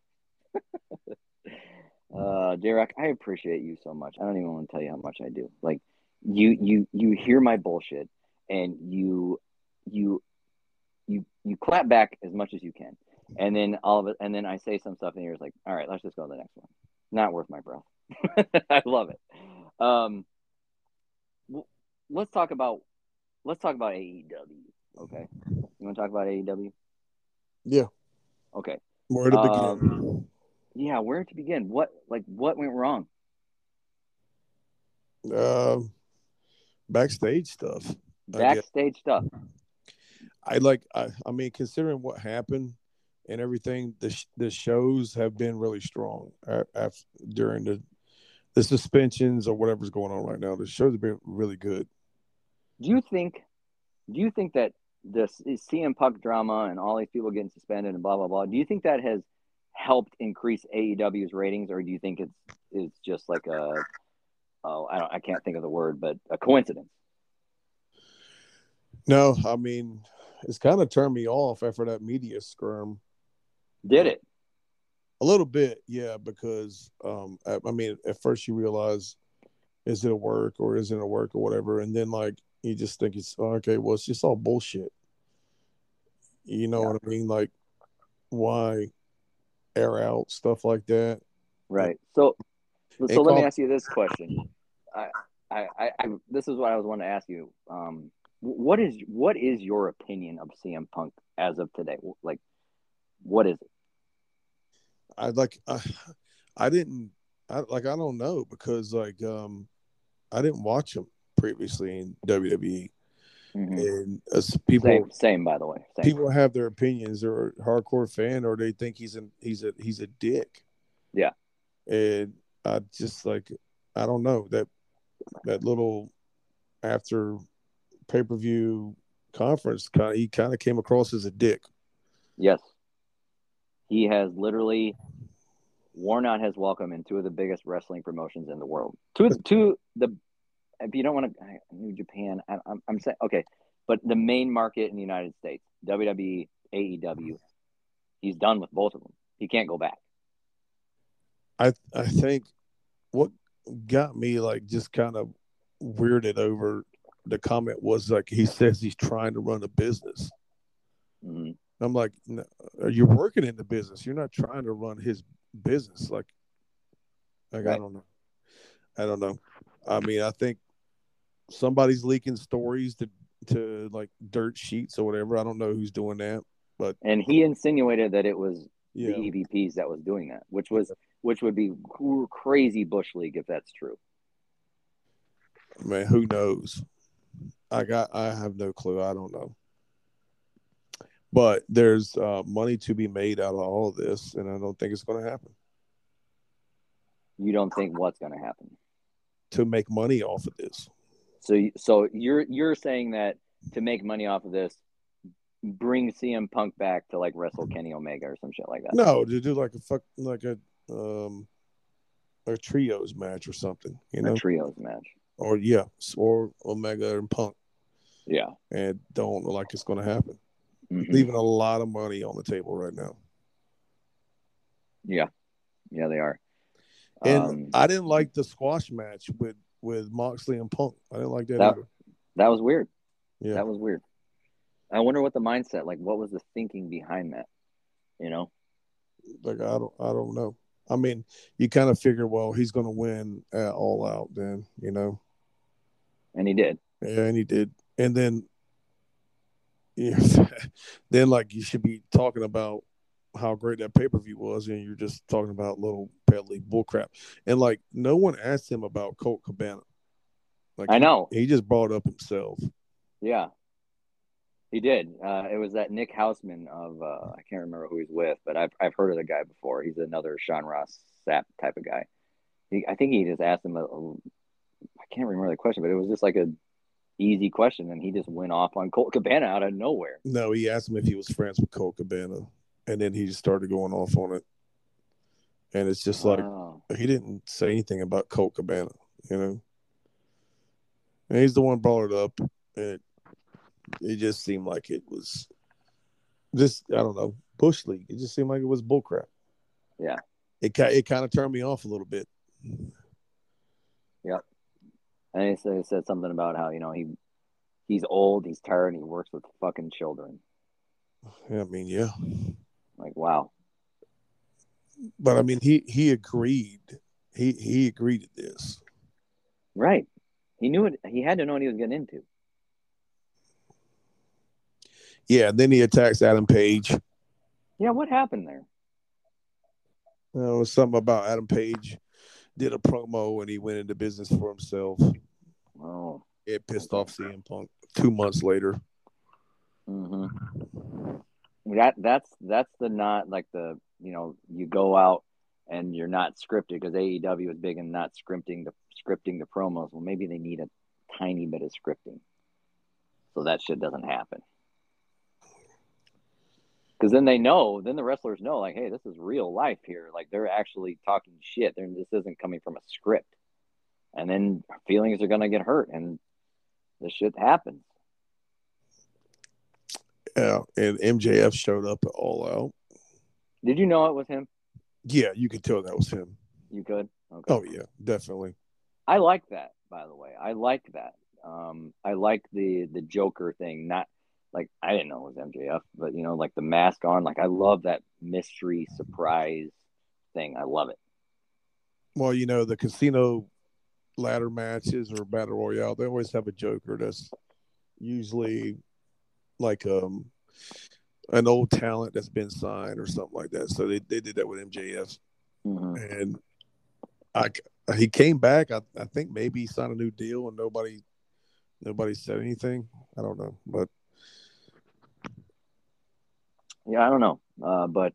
Uh, Derek, I appreciate you so much. I don't even want to tell you how much I do. Like you, you, you hear my bullshit, and you, you, you, you clap back as much as you can, and then all of it, and then I say some stuff, and you're just like, all right, let's just go to the next one. Not worth my breath. <laughs> I love it. Um, let's talk about let's talk about AEW. Okay, you want to talk about AEW? Yeah. Okay. Where to begin? Um, yeah, where to begin? What like what went wrong? Um, backstage stuff. I. Backstage stuff. I like. I, I mean, considering what happened and everything, the sh- the shows have been really strong a- af- during the the suspensions or whatever's going on right now. The shows have been really good. Do you think? Do you think that this is CM Punk drama and all these people getting suspended and blah blah blah? Do you think that has helped increase AEW's ratings, or do you think it's it's just like a oh I don't I can't think of the word, but a coincidence? No, I mean, it's kind of turned me off after that media skirm. Did it? A little bit, yeah, because um, I, I mean, at first you realize is it a work or isn't it a work or whatever, and then like you just think it's oh, okay, well, it's just all bullshit. You know Yeah. what I mean? Like, why air out stuff like that? Right. So, so let me ask you this question. I, I, I, I, this is what I was wanting to ask you. Um, what is what is your opinion of CM Punk as of today? Like, what is it? I like, I, I didn't, I like, I don't know because like, um, I didn't watch him previously in WWE, Mhm. and people Same, same. By the way, same. people have their opinions or a hardcore fan or they think he's an he's a he's a dick Yeah. and i just like i don't know that that little after pay-per-view conference kind of he kind of came across as a dick Yes, he has literally worn out his welcome in two of the biggest wrestling promotions in the world. Two, two the if you don't want to New Japan, I, I'm, I'm saying okay, but the main market in the United States, WWE, AEW, he's done with both of them. He can't go back. i i think what got me like just kind of weirded over the comment was like he says he's trying to run a business hmm I'm like, no, uh, you're working in the business. You're not trying to run his business. Like, like I don't know. I don't know. I mean, I think somebody's leaking stories to to like dirt sheets or whatever. I don't know who's doing that. But and he insinuated that it was Yeah, the EVPs that was doing that, which was which would be crazy bush league if that's true. man, who knows? I got. I have no clue. I don't know. But there's uh, money to be made out of all of this, and I don't think it's going to happen. You don't think what's going to happen? To make money off of this, So, so you're you're saying that to make money off of this, bring CM Punk back to like wrestle Kenny Omega or some shit like that. No, to do like a fuck like a um a trios match or something, you know, a trios match. or yeah, or Omega and Punk, Yeah, and don't like it's going to happen. Mhm. Leaving a lot of money on the table right now, yeah, yeah. They are. and Um, I didn't like the squash match with with Moxley and Punk. I didn't like that, That- either. that was weird. Yeah, That was weird. I wonder what the mindset, like, what was the thinking behind that? You know? like I don't, I don't know. I mean, you kind of figure, well, he's going to win at all out, then you know. And he did. Yeah, and he did. And then, <laughs> then like you should be talking about how great that pay per view was, and you're just talking about little peddly bullcrap. And like no one asked him about Colt Cabana. Like I he- know. he, just brought up himself. Yeah, he did. Uh, it was that Nick Hausman of uh, I can't remember who he's with, but I've I've heard of the guy before. He's another Sean Ross Sapp type of guy. He, I think he just asked him a, a I can't remember the question, but it was just like a easy question, and he just went off on Colt Cabana out of nowhere. No, he asked him if he was friends with Colt Cabana, and then he just started going off on it. And it's just like Wow. he didn't say anything about Colt Cabana, you know. And he's the one brought it up, and it, it just seemed like it was just I don't know bush league. It just seemed like it was bullcrap. Yeah, it it kind of turned me off a little bit. And he said, he said something about how you know he he's old, he's tired, and he works with fucking children. I mean, yeah, Like wow, but I mean, he he agreed. He he agreed to this. right? He knew it. He had to know what he was getting into. Yeah, then he attacks Adam Page. Yeah, what happened there? Uh, it was something about Adam Page did a promo and he went into business for himself. Oh, It pissed off CM Punk two months later. hmm that that's that's the not like the you know you go out and you're not scripted because AEW is big and not scripting the scripting the promos. Well, maybe they need a tiny bit of scripting so that shit doesn't happen. Because then they know, then the wrestlers know, like, hey, this is real life here. Like they're actually talking shit. They're, this isn't coming from a script. And then feelings are gonna get hurt, and this shit happens. Yeah, and MJF showed up at All Out. Did you know it was him? Yeah, you could tell that was him. You could. Okay. Oh yeah, definitely. I like that, by the way. I like that. Um, I like the the Joker thing. Not like I didn't know it was MJF, but you know, like the mask on. Like I love that mystery surprise thing. I love it. Well, you know, the casino ladder matches or battle royale, they always have a Joker that's usually like um an old talent that's been signed or something like that. So they, they did that with MJF, Mhm. and I he came back. I, I think maybe he signed a new deal and nobody nobody said anything. I don't know, but Yeah, I don't know, uh, but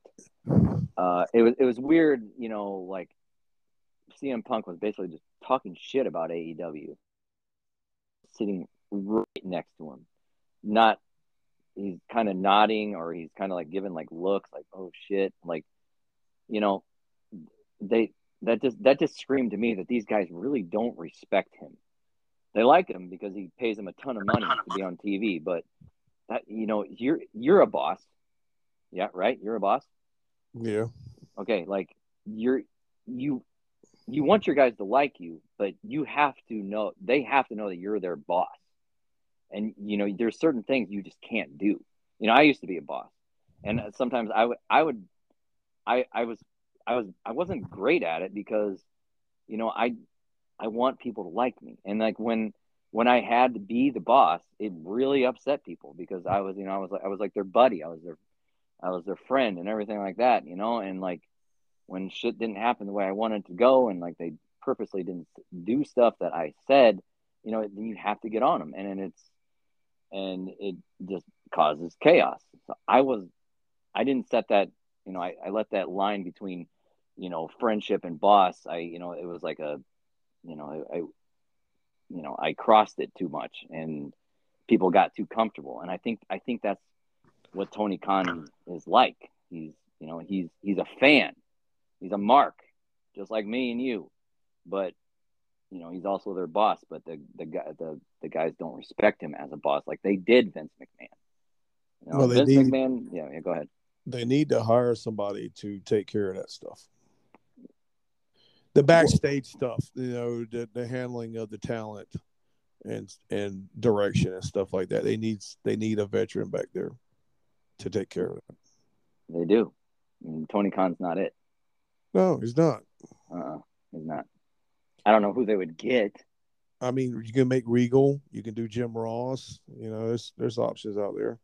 uh, it was it was weird. You know, like CM Punk was basically just talking shit about AEW, sitting right next to him, not he's kind of nodding or he's kind of like giving like looks like oh shit like you know they that just that just screamed to me that these guys really don't respect him. They like him because he pays them a ton of money to be on tv but that you know you're you're a boss yeah right? You're a boss? Yeah, okay like you're you you want your guys to like you but you have to know they have to know that you're their boss. And you know there's certain things you just can't do. You know i used to be a boss and sometimes i would i would i i was i was i wasn't great at it because you know i i want people to like me. And like when when i had to be the boss it really upset people because i was you know i was like i was like their buddy. I was their i was their friend and everything like that you know and like when shit didn't happen the way i wanted to go and like they purposely didn't do stuff that i said you know then you have to get on them and then it's and it just causes chaos. So I was, I didn't set that, you know, I, I let that line between, you know, friendship and boss. I, you know, it was like a, you know, I, I you know, I crossed it too much and people got too comfortable. And I think, I think that's what Tony Khan is like. He's, you know, he's, he's a fan. He's a mark, just like me and you. But you know he's also their boss but the the guy the, the guys don't respect him as a boss like they did vince mcmahon you know, Well, vince need- mcmahon yeah, yeah go ahead they need to hire somebody to take care of that stuff. The backstage stuff, you know, the, the handling of the talent and and direction and stuff like that. They need they need a veteran back there to take care of it. they do and tony khan's not it No, he's not. uh he's not i don't know who they would get I mean, you can make Regal, you can do Jim Ross. You know, there's there's options out there.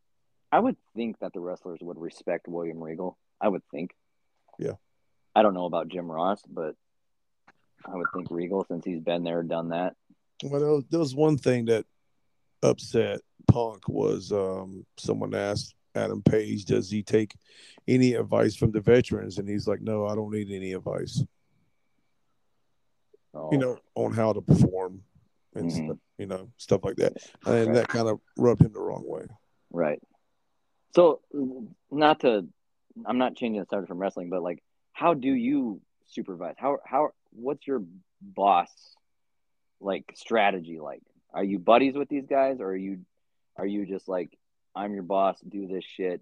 i would think that the wrestlers would respect william regal i would think Yeah. i don't know about jim ross but i would think regal since he's been there done that Well, there was, there was one thing that upset Punk was um, someone asked Adam Page, "Does he take any advice from the veterans?" And he's like, "No, I don't need any advice. so, You know, on how to perform and Mhm. stuff, you know stuff like that." And Right. that kind of rubbed him the wrong way. Right. So, not to, I'm not changing the subject from wrestling, but like, how do you supervise? How, how, what's your boss like strategy like? Are you buddies with these guys or are you, are you just like, I'm your boss, do this shit.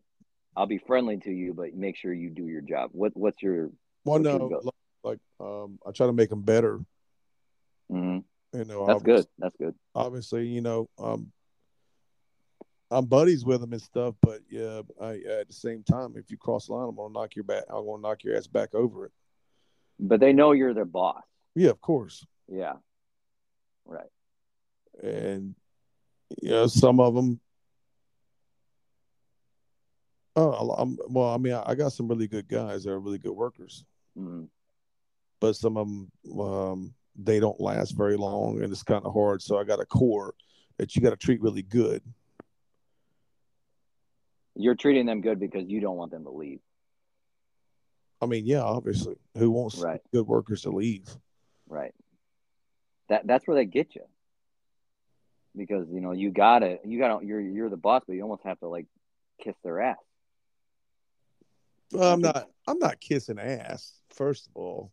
I'll be friendly to you, but make sure you do your job. What, what's your, Well, no, like, um, I try to make them better. hmm You know, That's good. That's good. Obviously, you know, um, I'm buddies with them and stuff, but yeah, I, at the same time, if you cross the line, I'm gonna knock your back. I'm gonna knock your ass back over it. But they know you're their boss. Yeah, of course. Yeah. Right. And you know, some of them. Oh, I'm, well, I mean, I, I got some really good guys that are really good workers, hmm but some of them, um, they don't last very long, and it's kind of hard. So I got a core that you got to treat really good. You're treating them good because you don't want them to leave. I mean, yeah, obviously, who wants Right. good workers to leave? Right. That that's where they get you. Because you know you gotta you gotta you're you're the boss, but you almost have to like kiss their ass. Well, I'm mm-hmm. not. I'm not kissing ass. First of all,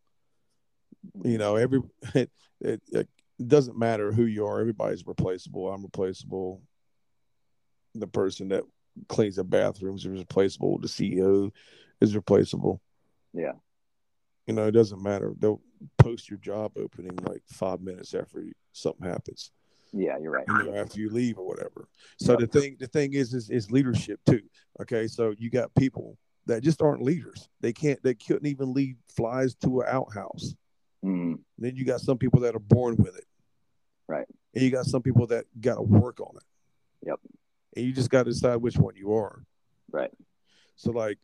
you know, every <laughs> it, it, it doesn't matter who you are. Everybody's replaceable. I'm replaceable. The person that cleans the bathrooms is replaceable. The CEO is replaceable. Yeah. You know, it doesn't matter. They'll post your job opening like five minutes after you, something happens. Yeah, you're right. you know, after you leave or whatever. So the thing the thing is is is leadership too. Okay, so you got people that just aren't leaders. They can't they couldn't even lead flies to an outhouse. Mhm. Then you got some people that are born with it. Right. And you got some people that got to work on it. Yep. And you just got to decide which one you are. Right. So like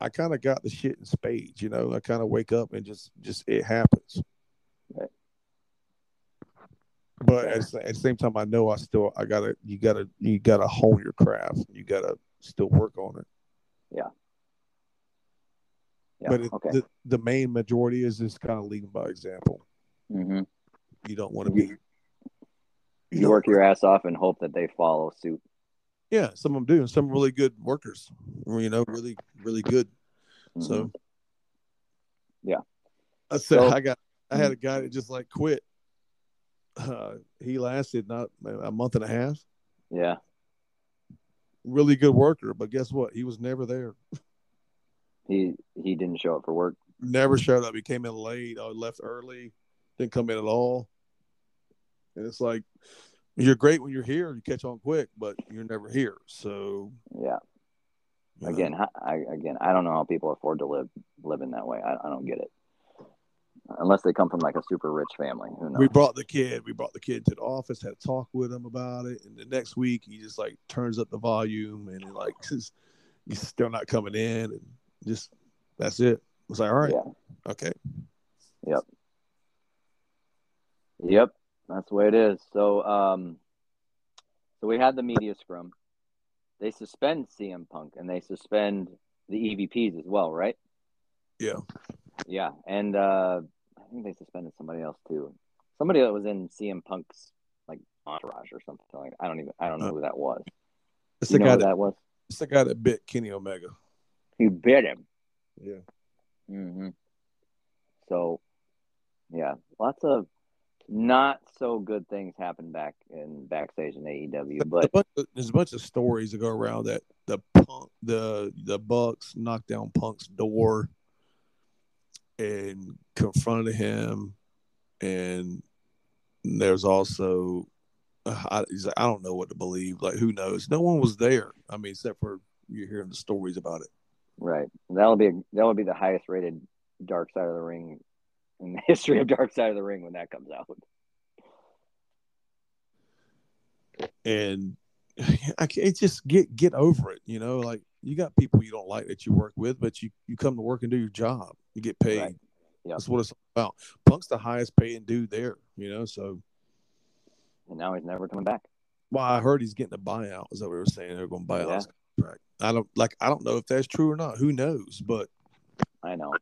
I kind of got the shit in spades, you know. I kind of wake up and just just it happens. Right. But at, at the same time, I know I still I gotta you gotta you gotta hone your craft. You gotta still work on it. Yeah. But it, okay. the the main majority is just kind of leading by example. hmm You don't want to be. You work your ass off and hope that they follow suit. Yeah, some of them do, and some really good workers. You know, really really good. So Mhm. Yeah. I said So- I got I had a guy that just like quit. Uh, he lasted not a month and a half. yeah, Really good worker, but guess what? He was never there. <laughs> he he didn't show up for work. Never showed up. He came in late. I left early. Didn't come in at all. And it's like you're great when you're here. You catch on quick, but you're never here. So Yeah. know, Again, I again I don't know how people afford to live in that way. I, I don't get it. Unless they come from like a super rich family, who knows? we brought the kid. We brought the kid to the office. Had a talk with him about it. And the next week, he just like turns up the volume and like just, <laughs> he's still not coming in. And just that's it. I was like, all right, Yeah. okay. Yep, yep, that's the way it is. So, um, so we had the media scrum. They suspend CM Punk and they suspend the EVPs as well, right? Yeah. Yeah, and uh, I think they suspended somebody else too. Somebody that was in CM Punk's like entourage or something like. I don't even. I don't know who that was. It's You the guy that, that was? it's the guy that bit Kenny Omega. He bit him. Yeah. hmm So, yeah, lots of not so good things happen back in backstage in AEW, but there's a bunch of stories that go around that the punk the the Bucks knocked down Punk's door and confronted him, and there's also I, like, I don't know what to believe. Like who knows? No one was there. I mean, except for you're hearing the stories about it. Right, that'll be that will be the highest rated Dark Side of the Ring in the <laughs> history of Dark Side of the Ring when that comes out. and <laughs> I can't it's just get get over it. You know, like you got people you don't like that you work with, but you you come to work and do your job. You get paid. Right. Yep. That's what it's about. Punk's the highest paying dude there. You know, so And now he's never coming back. well, I heard he's getting a buyout. Is that what we were saying? They're going to buy out Yeah. Contract. I don't like. I don't know if that's true or not. Who knows? But I know.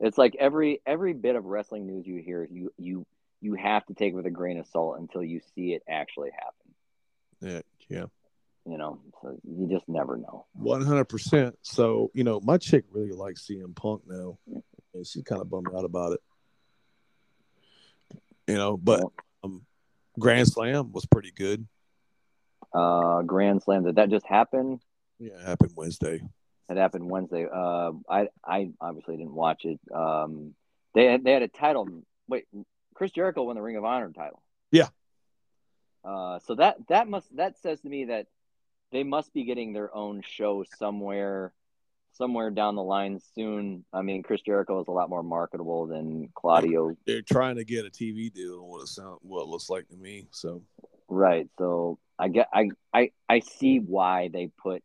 It's like every every bit of wrestling news you hear, you you you have to take with a grain of salt until you see it actually happen. yeah, yeah, You know, so you just never know. one hundred percent. So you know, my chick really likes CM Punk now, and she's kind of bummed out about it. You know, but um, Grand Slam was pretty good. Uh, Grand Slam. Did that just happen? Yeah, it happened Wednesday. It happened Wednesday. Uh, I I obviously didn't watch it. Um, they had, they had a title. Wait, Chris Jericho won the Ring of Honor title. Yeah. Uh, so that that must that says to me that they must be getting their own show somewhere, somewhere down the line soon. I mean, Chris Jericho is a lot more marketable than Claudio. They're trying to get a TV deal. What it sound what it looks like to me. So Right. So I get I I I see why they put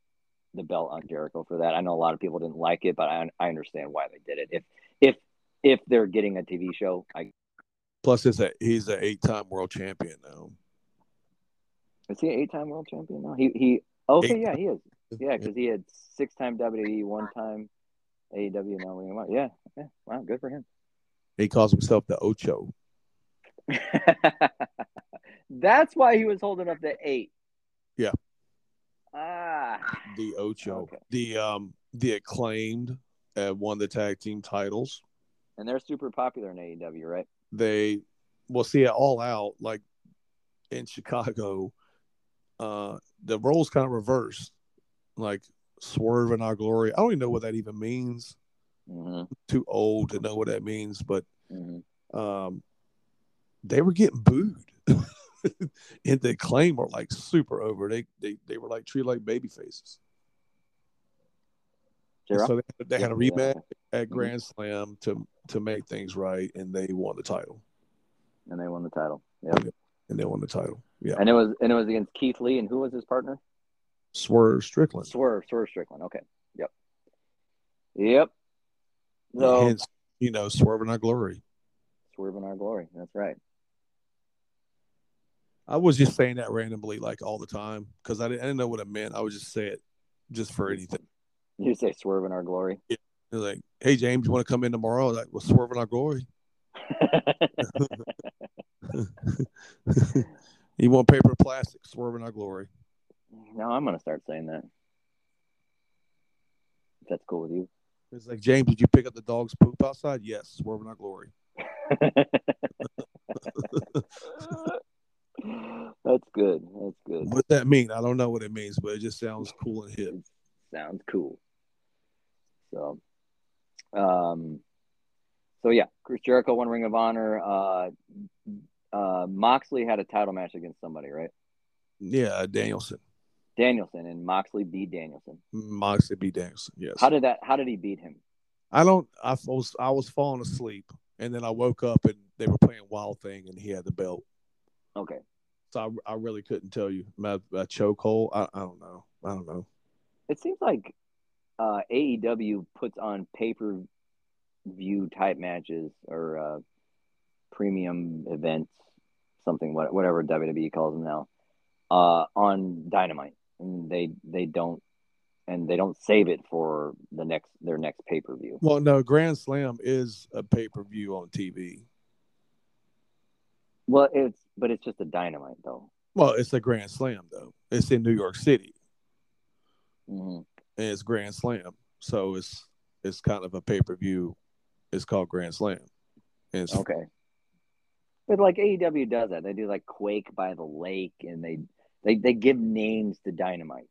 the belt on Jericho for that. I know a lot of people didn't like it, but I I understand why they did it. If if if they're getting a TV show, I plus it's a he's an eight time world champion now. is he an eight time world champion now? He he okay, Eight yeah, he is. Yeah, because he had six time WWE, one time AEW, now Ring of Honor. Yeah, yeah, wow, good for him. He calls himself the Ocho. <laughs> That's why he was holding up the eight. Yeah. Ah, The Ocho. Okay. The um the acclaimed uh, won the tag team titles. and they're super popular in AEW, right? They will see it all out like in Chicago. Uh the roles kind of reversed. Like swerve in our glory. I don't even know what that even means. Mm-hmm. Too old to know what that means, but Mm-hmm. um, they were getting booed. <laughs> <laughs> and the claim were like super over. They they they were like treated like baby faces. So they, they had a rematch yeah. at mm-hmm. Grand Slam to to make things right, and they won the title. and they won the title. Yeah, And they won the title. Yeah, and it was and it was against Keith Lee, and who was his partner? Swerve Strickland. Swerve, Swerve Strickland. Okay, yep, yep. So Hence, you know, Swerve in our glory. Swerve in our glory. That's right. I was just saying that randomly, like all the time, because I didn't, I didn't know what it meant. I would just say it just for anything. You say Swerve in our glory. They're like, "Hey James, you want to come in tomorrow?" Like, "Well, Swerve in our glory." <laughs> you want paper plastic? Swerve in our glory. no, I'm gonna start saying that. If that's cool with you. It's like James, did you pick up the dog's poop outside? Yes, swerve in our glory. <laughs> <laughs> <laughs> That's good. That's good. What that mean? I don't know what it means, but it just sounds cool and hip. Sounds cool. So, um, so yeah, Chris Jericho won Ring of Honor. Uh, uh, Moxley had a title match against somebody, right? Yeah, Danielson, Danielson and Moxley beat Danielson. Moxley beat Danielson. Yes. How did that? How did he beat him? I don't. I was I was falling asleep, and then I woke up and they were playing Wild Thing, and he had the belt. Okay, So I, I really couldn't tell you. My, my chokehold. I, I don't know. I don't know. it seems like uh, AEW puts on pay per view type matches or uh, premium events, something what- whatever WWE calls them now, uh, on Dynamite, and they they don't and they don't save it for the next their next pay per view. Well, no, Grand Slam is a pay per view on TV. Well, it's but it's just a Dynamite though. Well, it's a Grand Slam though. It's in New York City, hmm and it's Grand Slam, so it's it's kind of a pay per view. It's called Grand Slam. And it's, Okay. But like AEW does that. They do like Quake by the Lake and they they, they give names to Dynamite.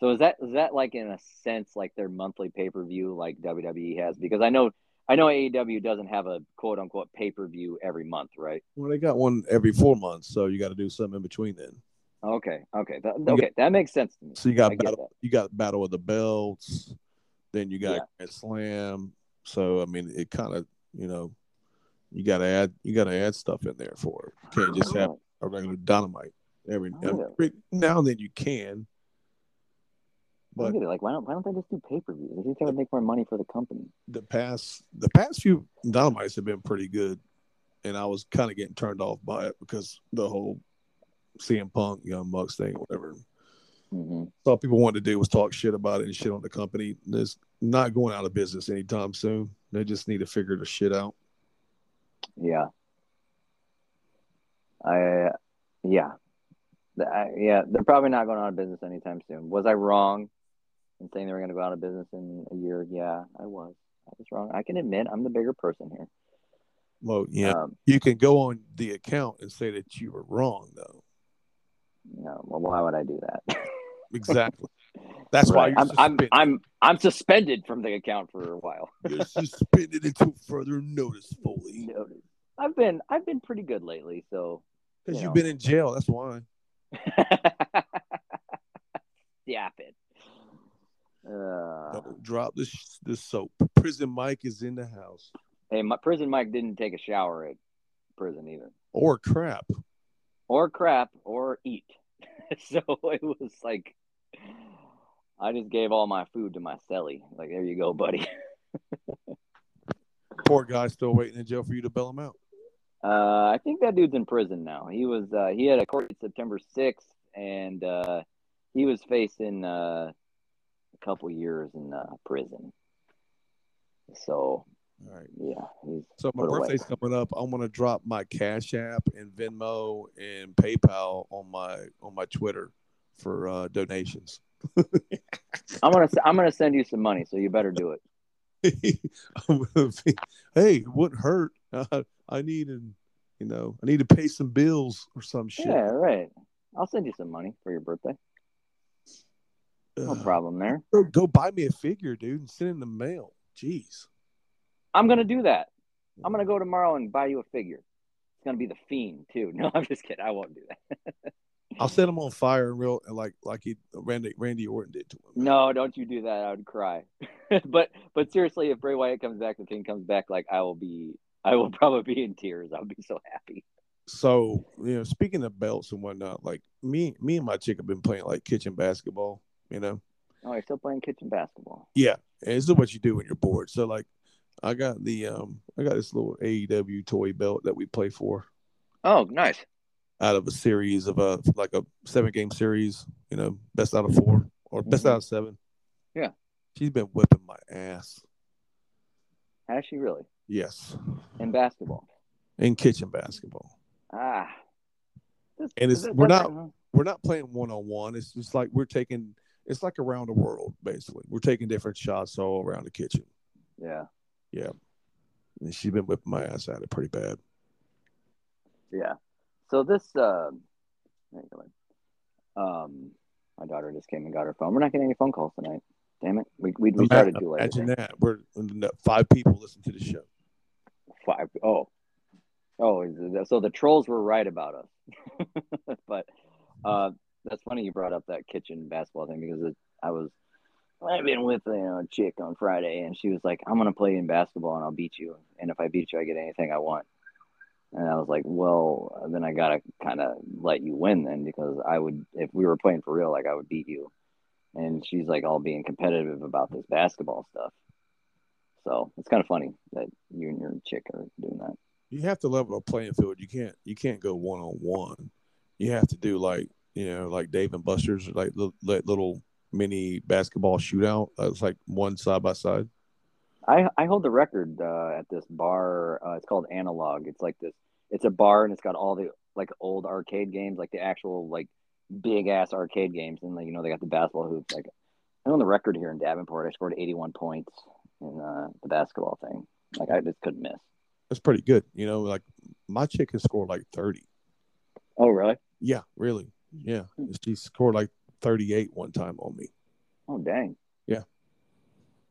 So is that is that like in a sense like their monthly pay per view like WWE has? Because I know I know AEW doesn't have a quote unquote pay per view every month, right? Well, they got one every four months, so you got to do something in between then. Okay, okay, that, got- okay, that makes sense to me. So you got I battle, you got Battle of the Belts, then you got Yeah. Grand Slam. So I mean, it kind of you know, you got to add you got to add stuff in there for it. You can't just have oh. a regular dynamite every Oh, every now and then. You can, But get it. Like, why don't why don't they just do pay per view? They just gotta make more money for the company. the past the past few dynamites have been pretty good, and I was kind of getting turned off by it because the whole CM Punk Young Bucks thing, whatever. hmm So all people wanted to do was talk shit about it and shit on the company. It's not going out of business anytime soon. They just need to figure the shit out. Yeah. I yeah. I, yeah, they're probably not going out of business anytime soon. Was I wrong in saying they were going to go out of business in a year? Yeah, I was. I was wrong. I can admit I'm the bigger person here. Well, yeah, Um, you can go on the account and say that you were wrong, though. no, well, why would I do that? <laughs> Exactly. That's why Right. you're I'm, I'm suspended. I'm I'm suspended from the account for a while. <laughs> You're suspended until further notice, Foley. Noted. I've been I've been pretty good lately, so Because You you've been in jail. That's why. <laughs> Stop it. Uh, Don't drop the sh- the soap. Prison Mike is in the house. hey, my prison Mike didn't take a shower at prison either, Or crap. or crap, or eat. <laughs> so it was like I just gave all my food to my celly. Like, there you go, buddy. <laughs> Poor guy still waiting in jail for you to bail him out. Uh, I think that dude's in prison now. He was uh, he had a court September sixth, and uh, he was facing uh, a couple years in uh, prison. So All right. yeah, he's So my Put away. birthday's coming up. I'm gonna drop my Cash App and Venmo and PayPal on my on my Twitter for uh, donations. I'm gonna I'm gonna send you some money, so you better do it. <laughs> Be- hey, it wouldn't hurt. Uh, I need an, you know, I need to pay some bills or some shit. Yeah, right. I'll send you some money for your birthday. No problem there. Go, go buy me a figure, dude, and send it in the mail. Jeez. I'm gonna do that. I'm gonna go tomorrow and buy you a figure. It's gonna be the fiend too. <laughs> No, I'm just kidding. I won't do that. <laughs> I'll set him on fire and real like like he Randy Randy Orton did to him. No, don't you do that. I would cry. <laughs> but but seriously, if Bray Wyatt comes back, the King comes back, like I will be, I will probably be in tears. I'll be so happy. So you know, speaking of belts and whatnot, like me me and my chick have been playing like kitchen basketball. You know, Oh, you're still playing kitchen basketball. yeah, and it's what you do when you're bored. So like, I got the um I got this little AEW toy belt that we play for Oh, nice. out of a series of a like a seven game series. You know, best out of four or best Mhm. out of seven. Yeah. she's been whipping my ass. Has she really Yes, in basketball? in kitchen basketball. Ah, This- And it's- we're not- huh? we're not playing one on one. It's just like we're taking. It's like around the world, basically. We're taking different shots all around the kitchen. Yeah, Yeah. And she's been whipping my ass at it pretty bad. yeah. So this, uh, there you go. um, my daughter just came and got her phone. We're not getting any phone calls tonight. Damn it. We we, we started too late. Imagine that. We're five people listen to the show. Five. Oh, oh. So the trolls were right about us. <laughs> but uh, that's funny you brought up that kitchen basketball thing because it, I was I've been with you know, a chick on Friday and she was like, "I'm gonna play in basketball and I'll beat you, and if I beat you, I get anything I want." And I was like, "Well, then I gotta kind of let you win then because I would if we were playing for real, like I would beat you." And she's like all being competitive about this basketball stuff. So it's kind of funny that you and your chick are doing that. You have to level a playing field. You can't. You can't go one on one. You have to do like you know, like Dave and Buster's, like little, little mini basketball shootout. That's like one side by side. I I hold the record uh, at this bar. Uh, it's called Analog. It's like this. It's a bar and it's got all the like old arcade games, like the actual like big ass arcade games, and like you know they got the basketball hoops. Like I own the record here in Davenport. I scored 81 points in uh, the basketball thing. Like I just couldn't miss. That's pretty good. You know, like my chick has scored like thirty. Oh really? Yeah, really. Yeah, she scored like thirty-eight one time on me. Oh dang. Yeah.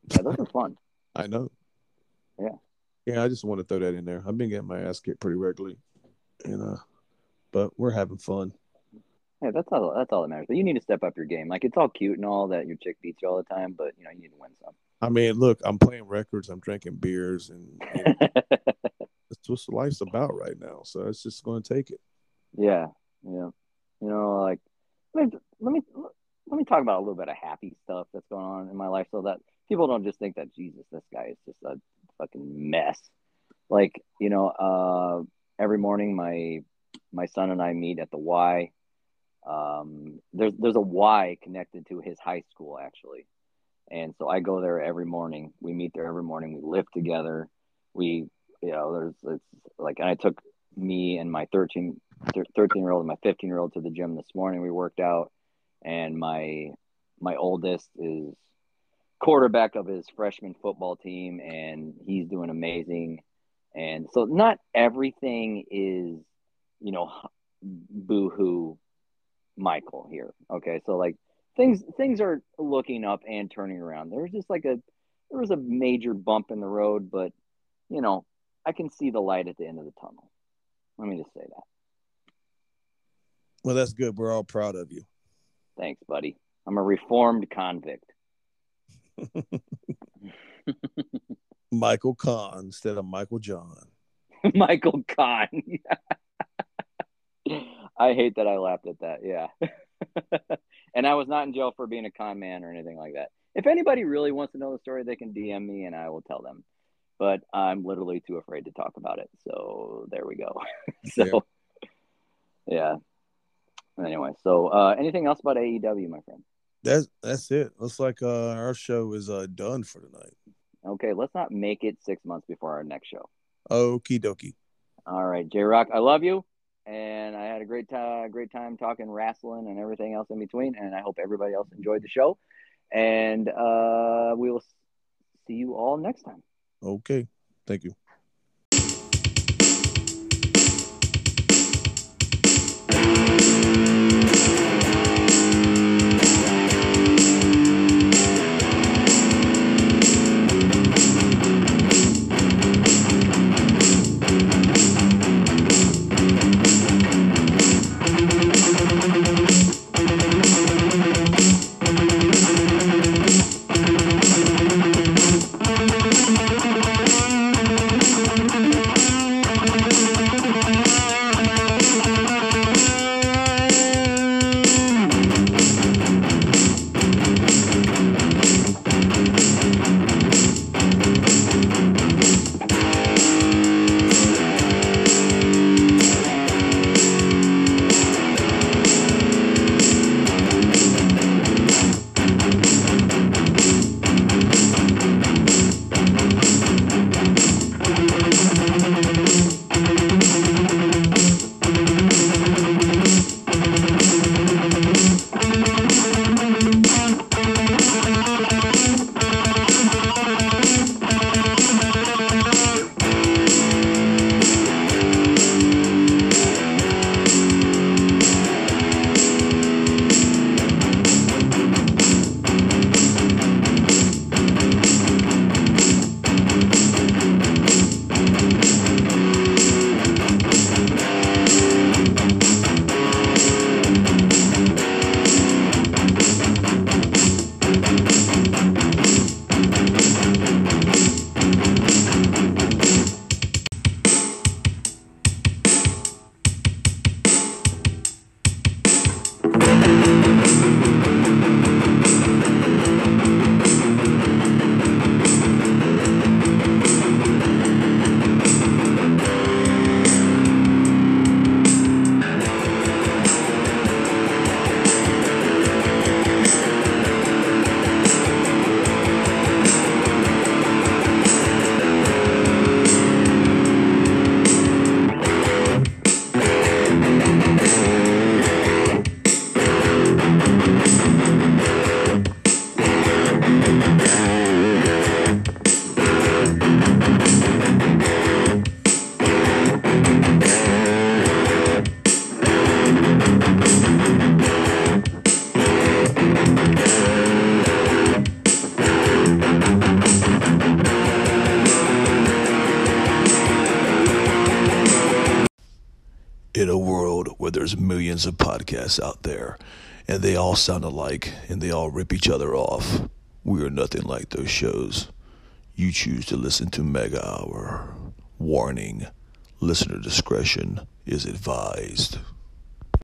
Yeah, those are fun. <laughs> I know. Yeah. Yeah, I just want to throw that in there. I've been getting my ass kicked pretty regularly, and uh, but we're having fun. Yeah, that's all. That's all that matters. But you need to step up your game. Like it's all cute and all that your chick beats you all the time, but you know you need to win some. I mean, look, I'm playing records, I'm drinking beers, and you know, <laughs> that's what life's about right now. So it's just going to take it. Yeah, yeah. You know, like let me let me let me talk about a little bit of happy stuff that's going on in my life, so that people don't just think that Jesus, this guy is just a fucking mess. Like you know, uh, every morning my my son and I meet at the Y. Um, there's there's a Y connected to his high school actually, and so I go there every morning. We meet there every morning. We live together. We you know, there's it's like and I took me and my 13 13 year old and my 15 year old to the gym this morning. We worked out, and my my oldest is quarterback of his freshman football team, and he's doing amazing. And so, not everything is, you know, boo hoo, Michael here. Okay, so like things things are looking up and turning around. There's just like a there was a major bump in the road, but you know, I can see the light at the end of the tunnel. Let me just say that. Well, that's good. We're all proud of you. Thanks, buddy. I'm a reformed convict. <laughs> Michael Kahn instead of Michael John. <laughs> Michael Kahn. <laughs> I hate that I laughed at that. Yeah. and I was not in jail for being a con man or anything like that. If anybody really wants to know the story, they can DM me and I will tell them. But I'm literally too afraid to talk about it. So there we go. so. Anyway, so uh anything else about AEW, my friend? That's that's it. Looks like uh, our show is uh, done for tonight. Okay, let's not make it six months before our next show. Okie dokie. All right, J Rock, I love you, and I had a great time, great time talking wrestling and everything else in between. And I hope everybody else enjoyed the show. And uh, we will see you all next time. Okay. Thank you. Podcasts out there and they all sound alike and they all rip each other off, we are nothing like those shows. You choose to listen to Mega Hour. Warning listener discretion is advised.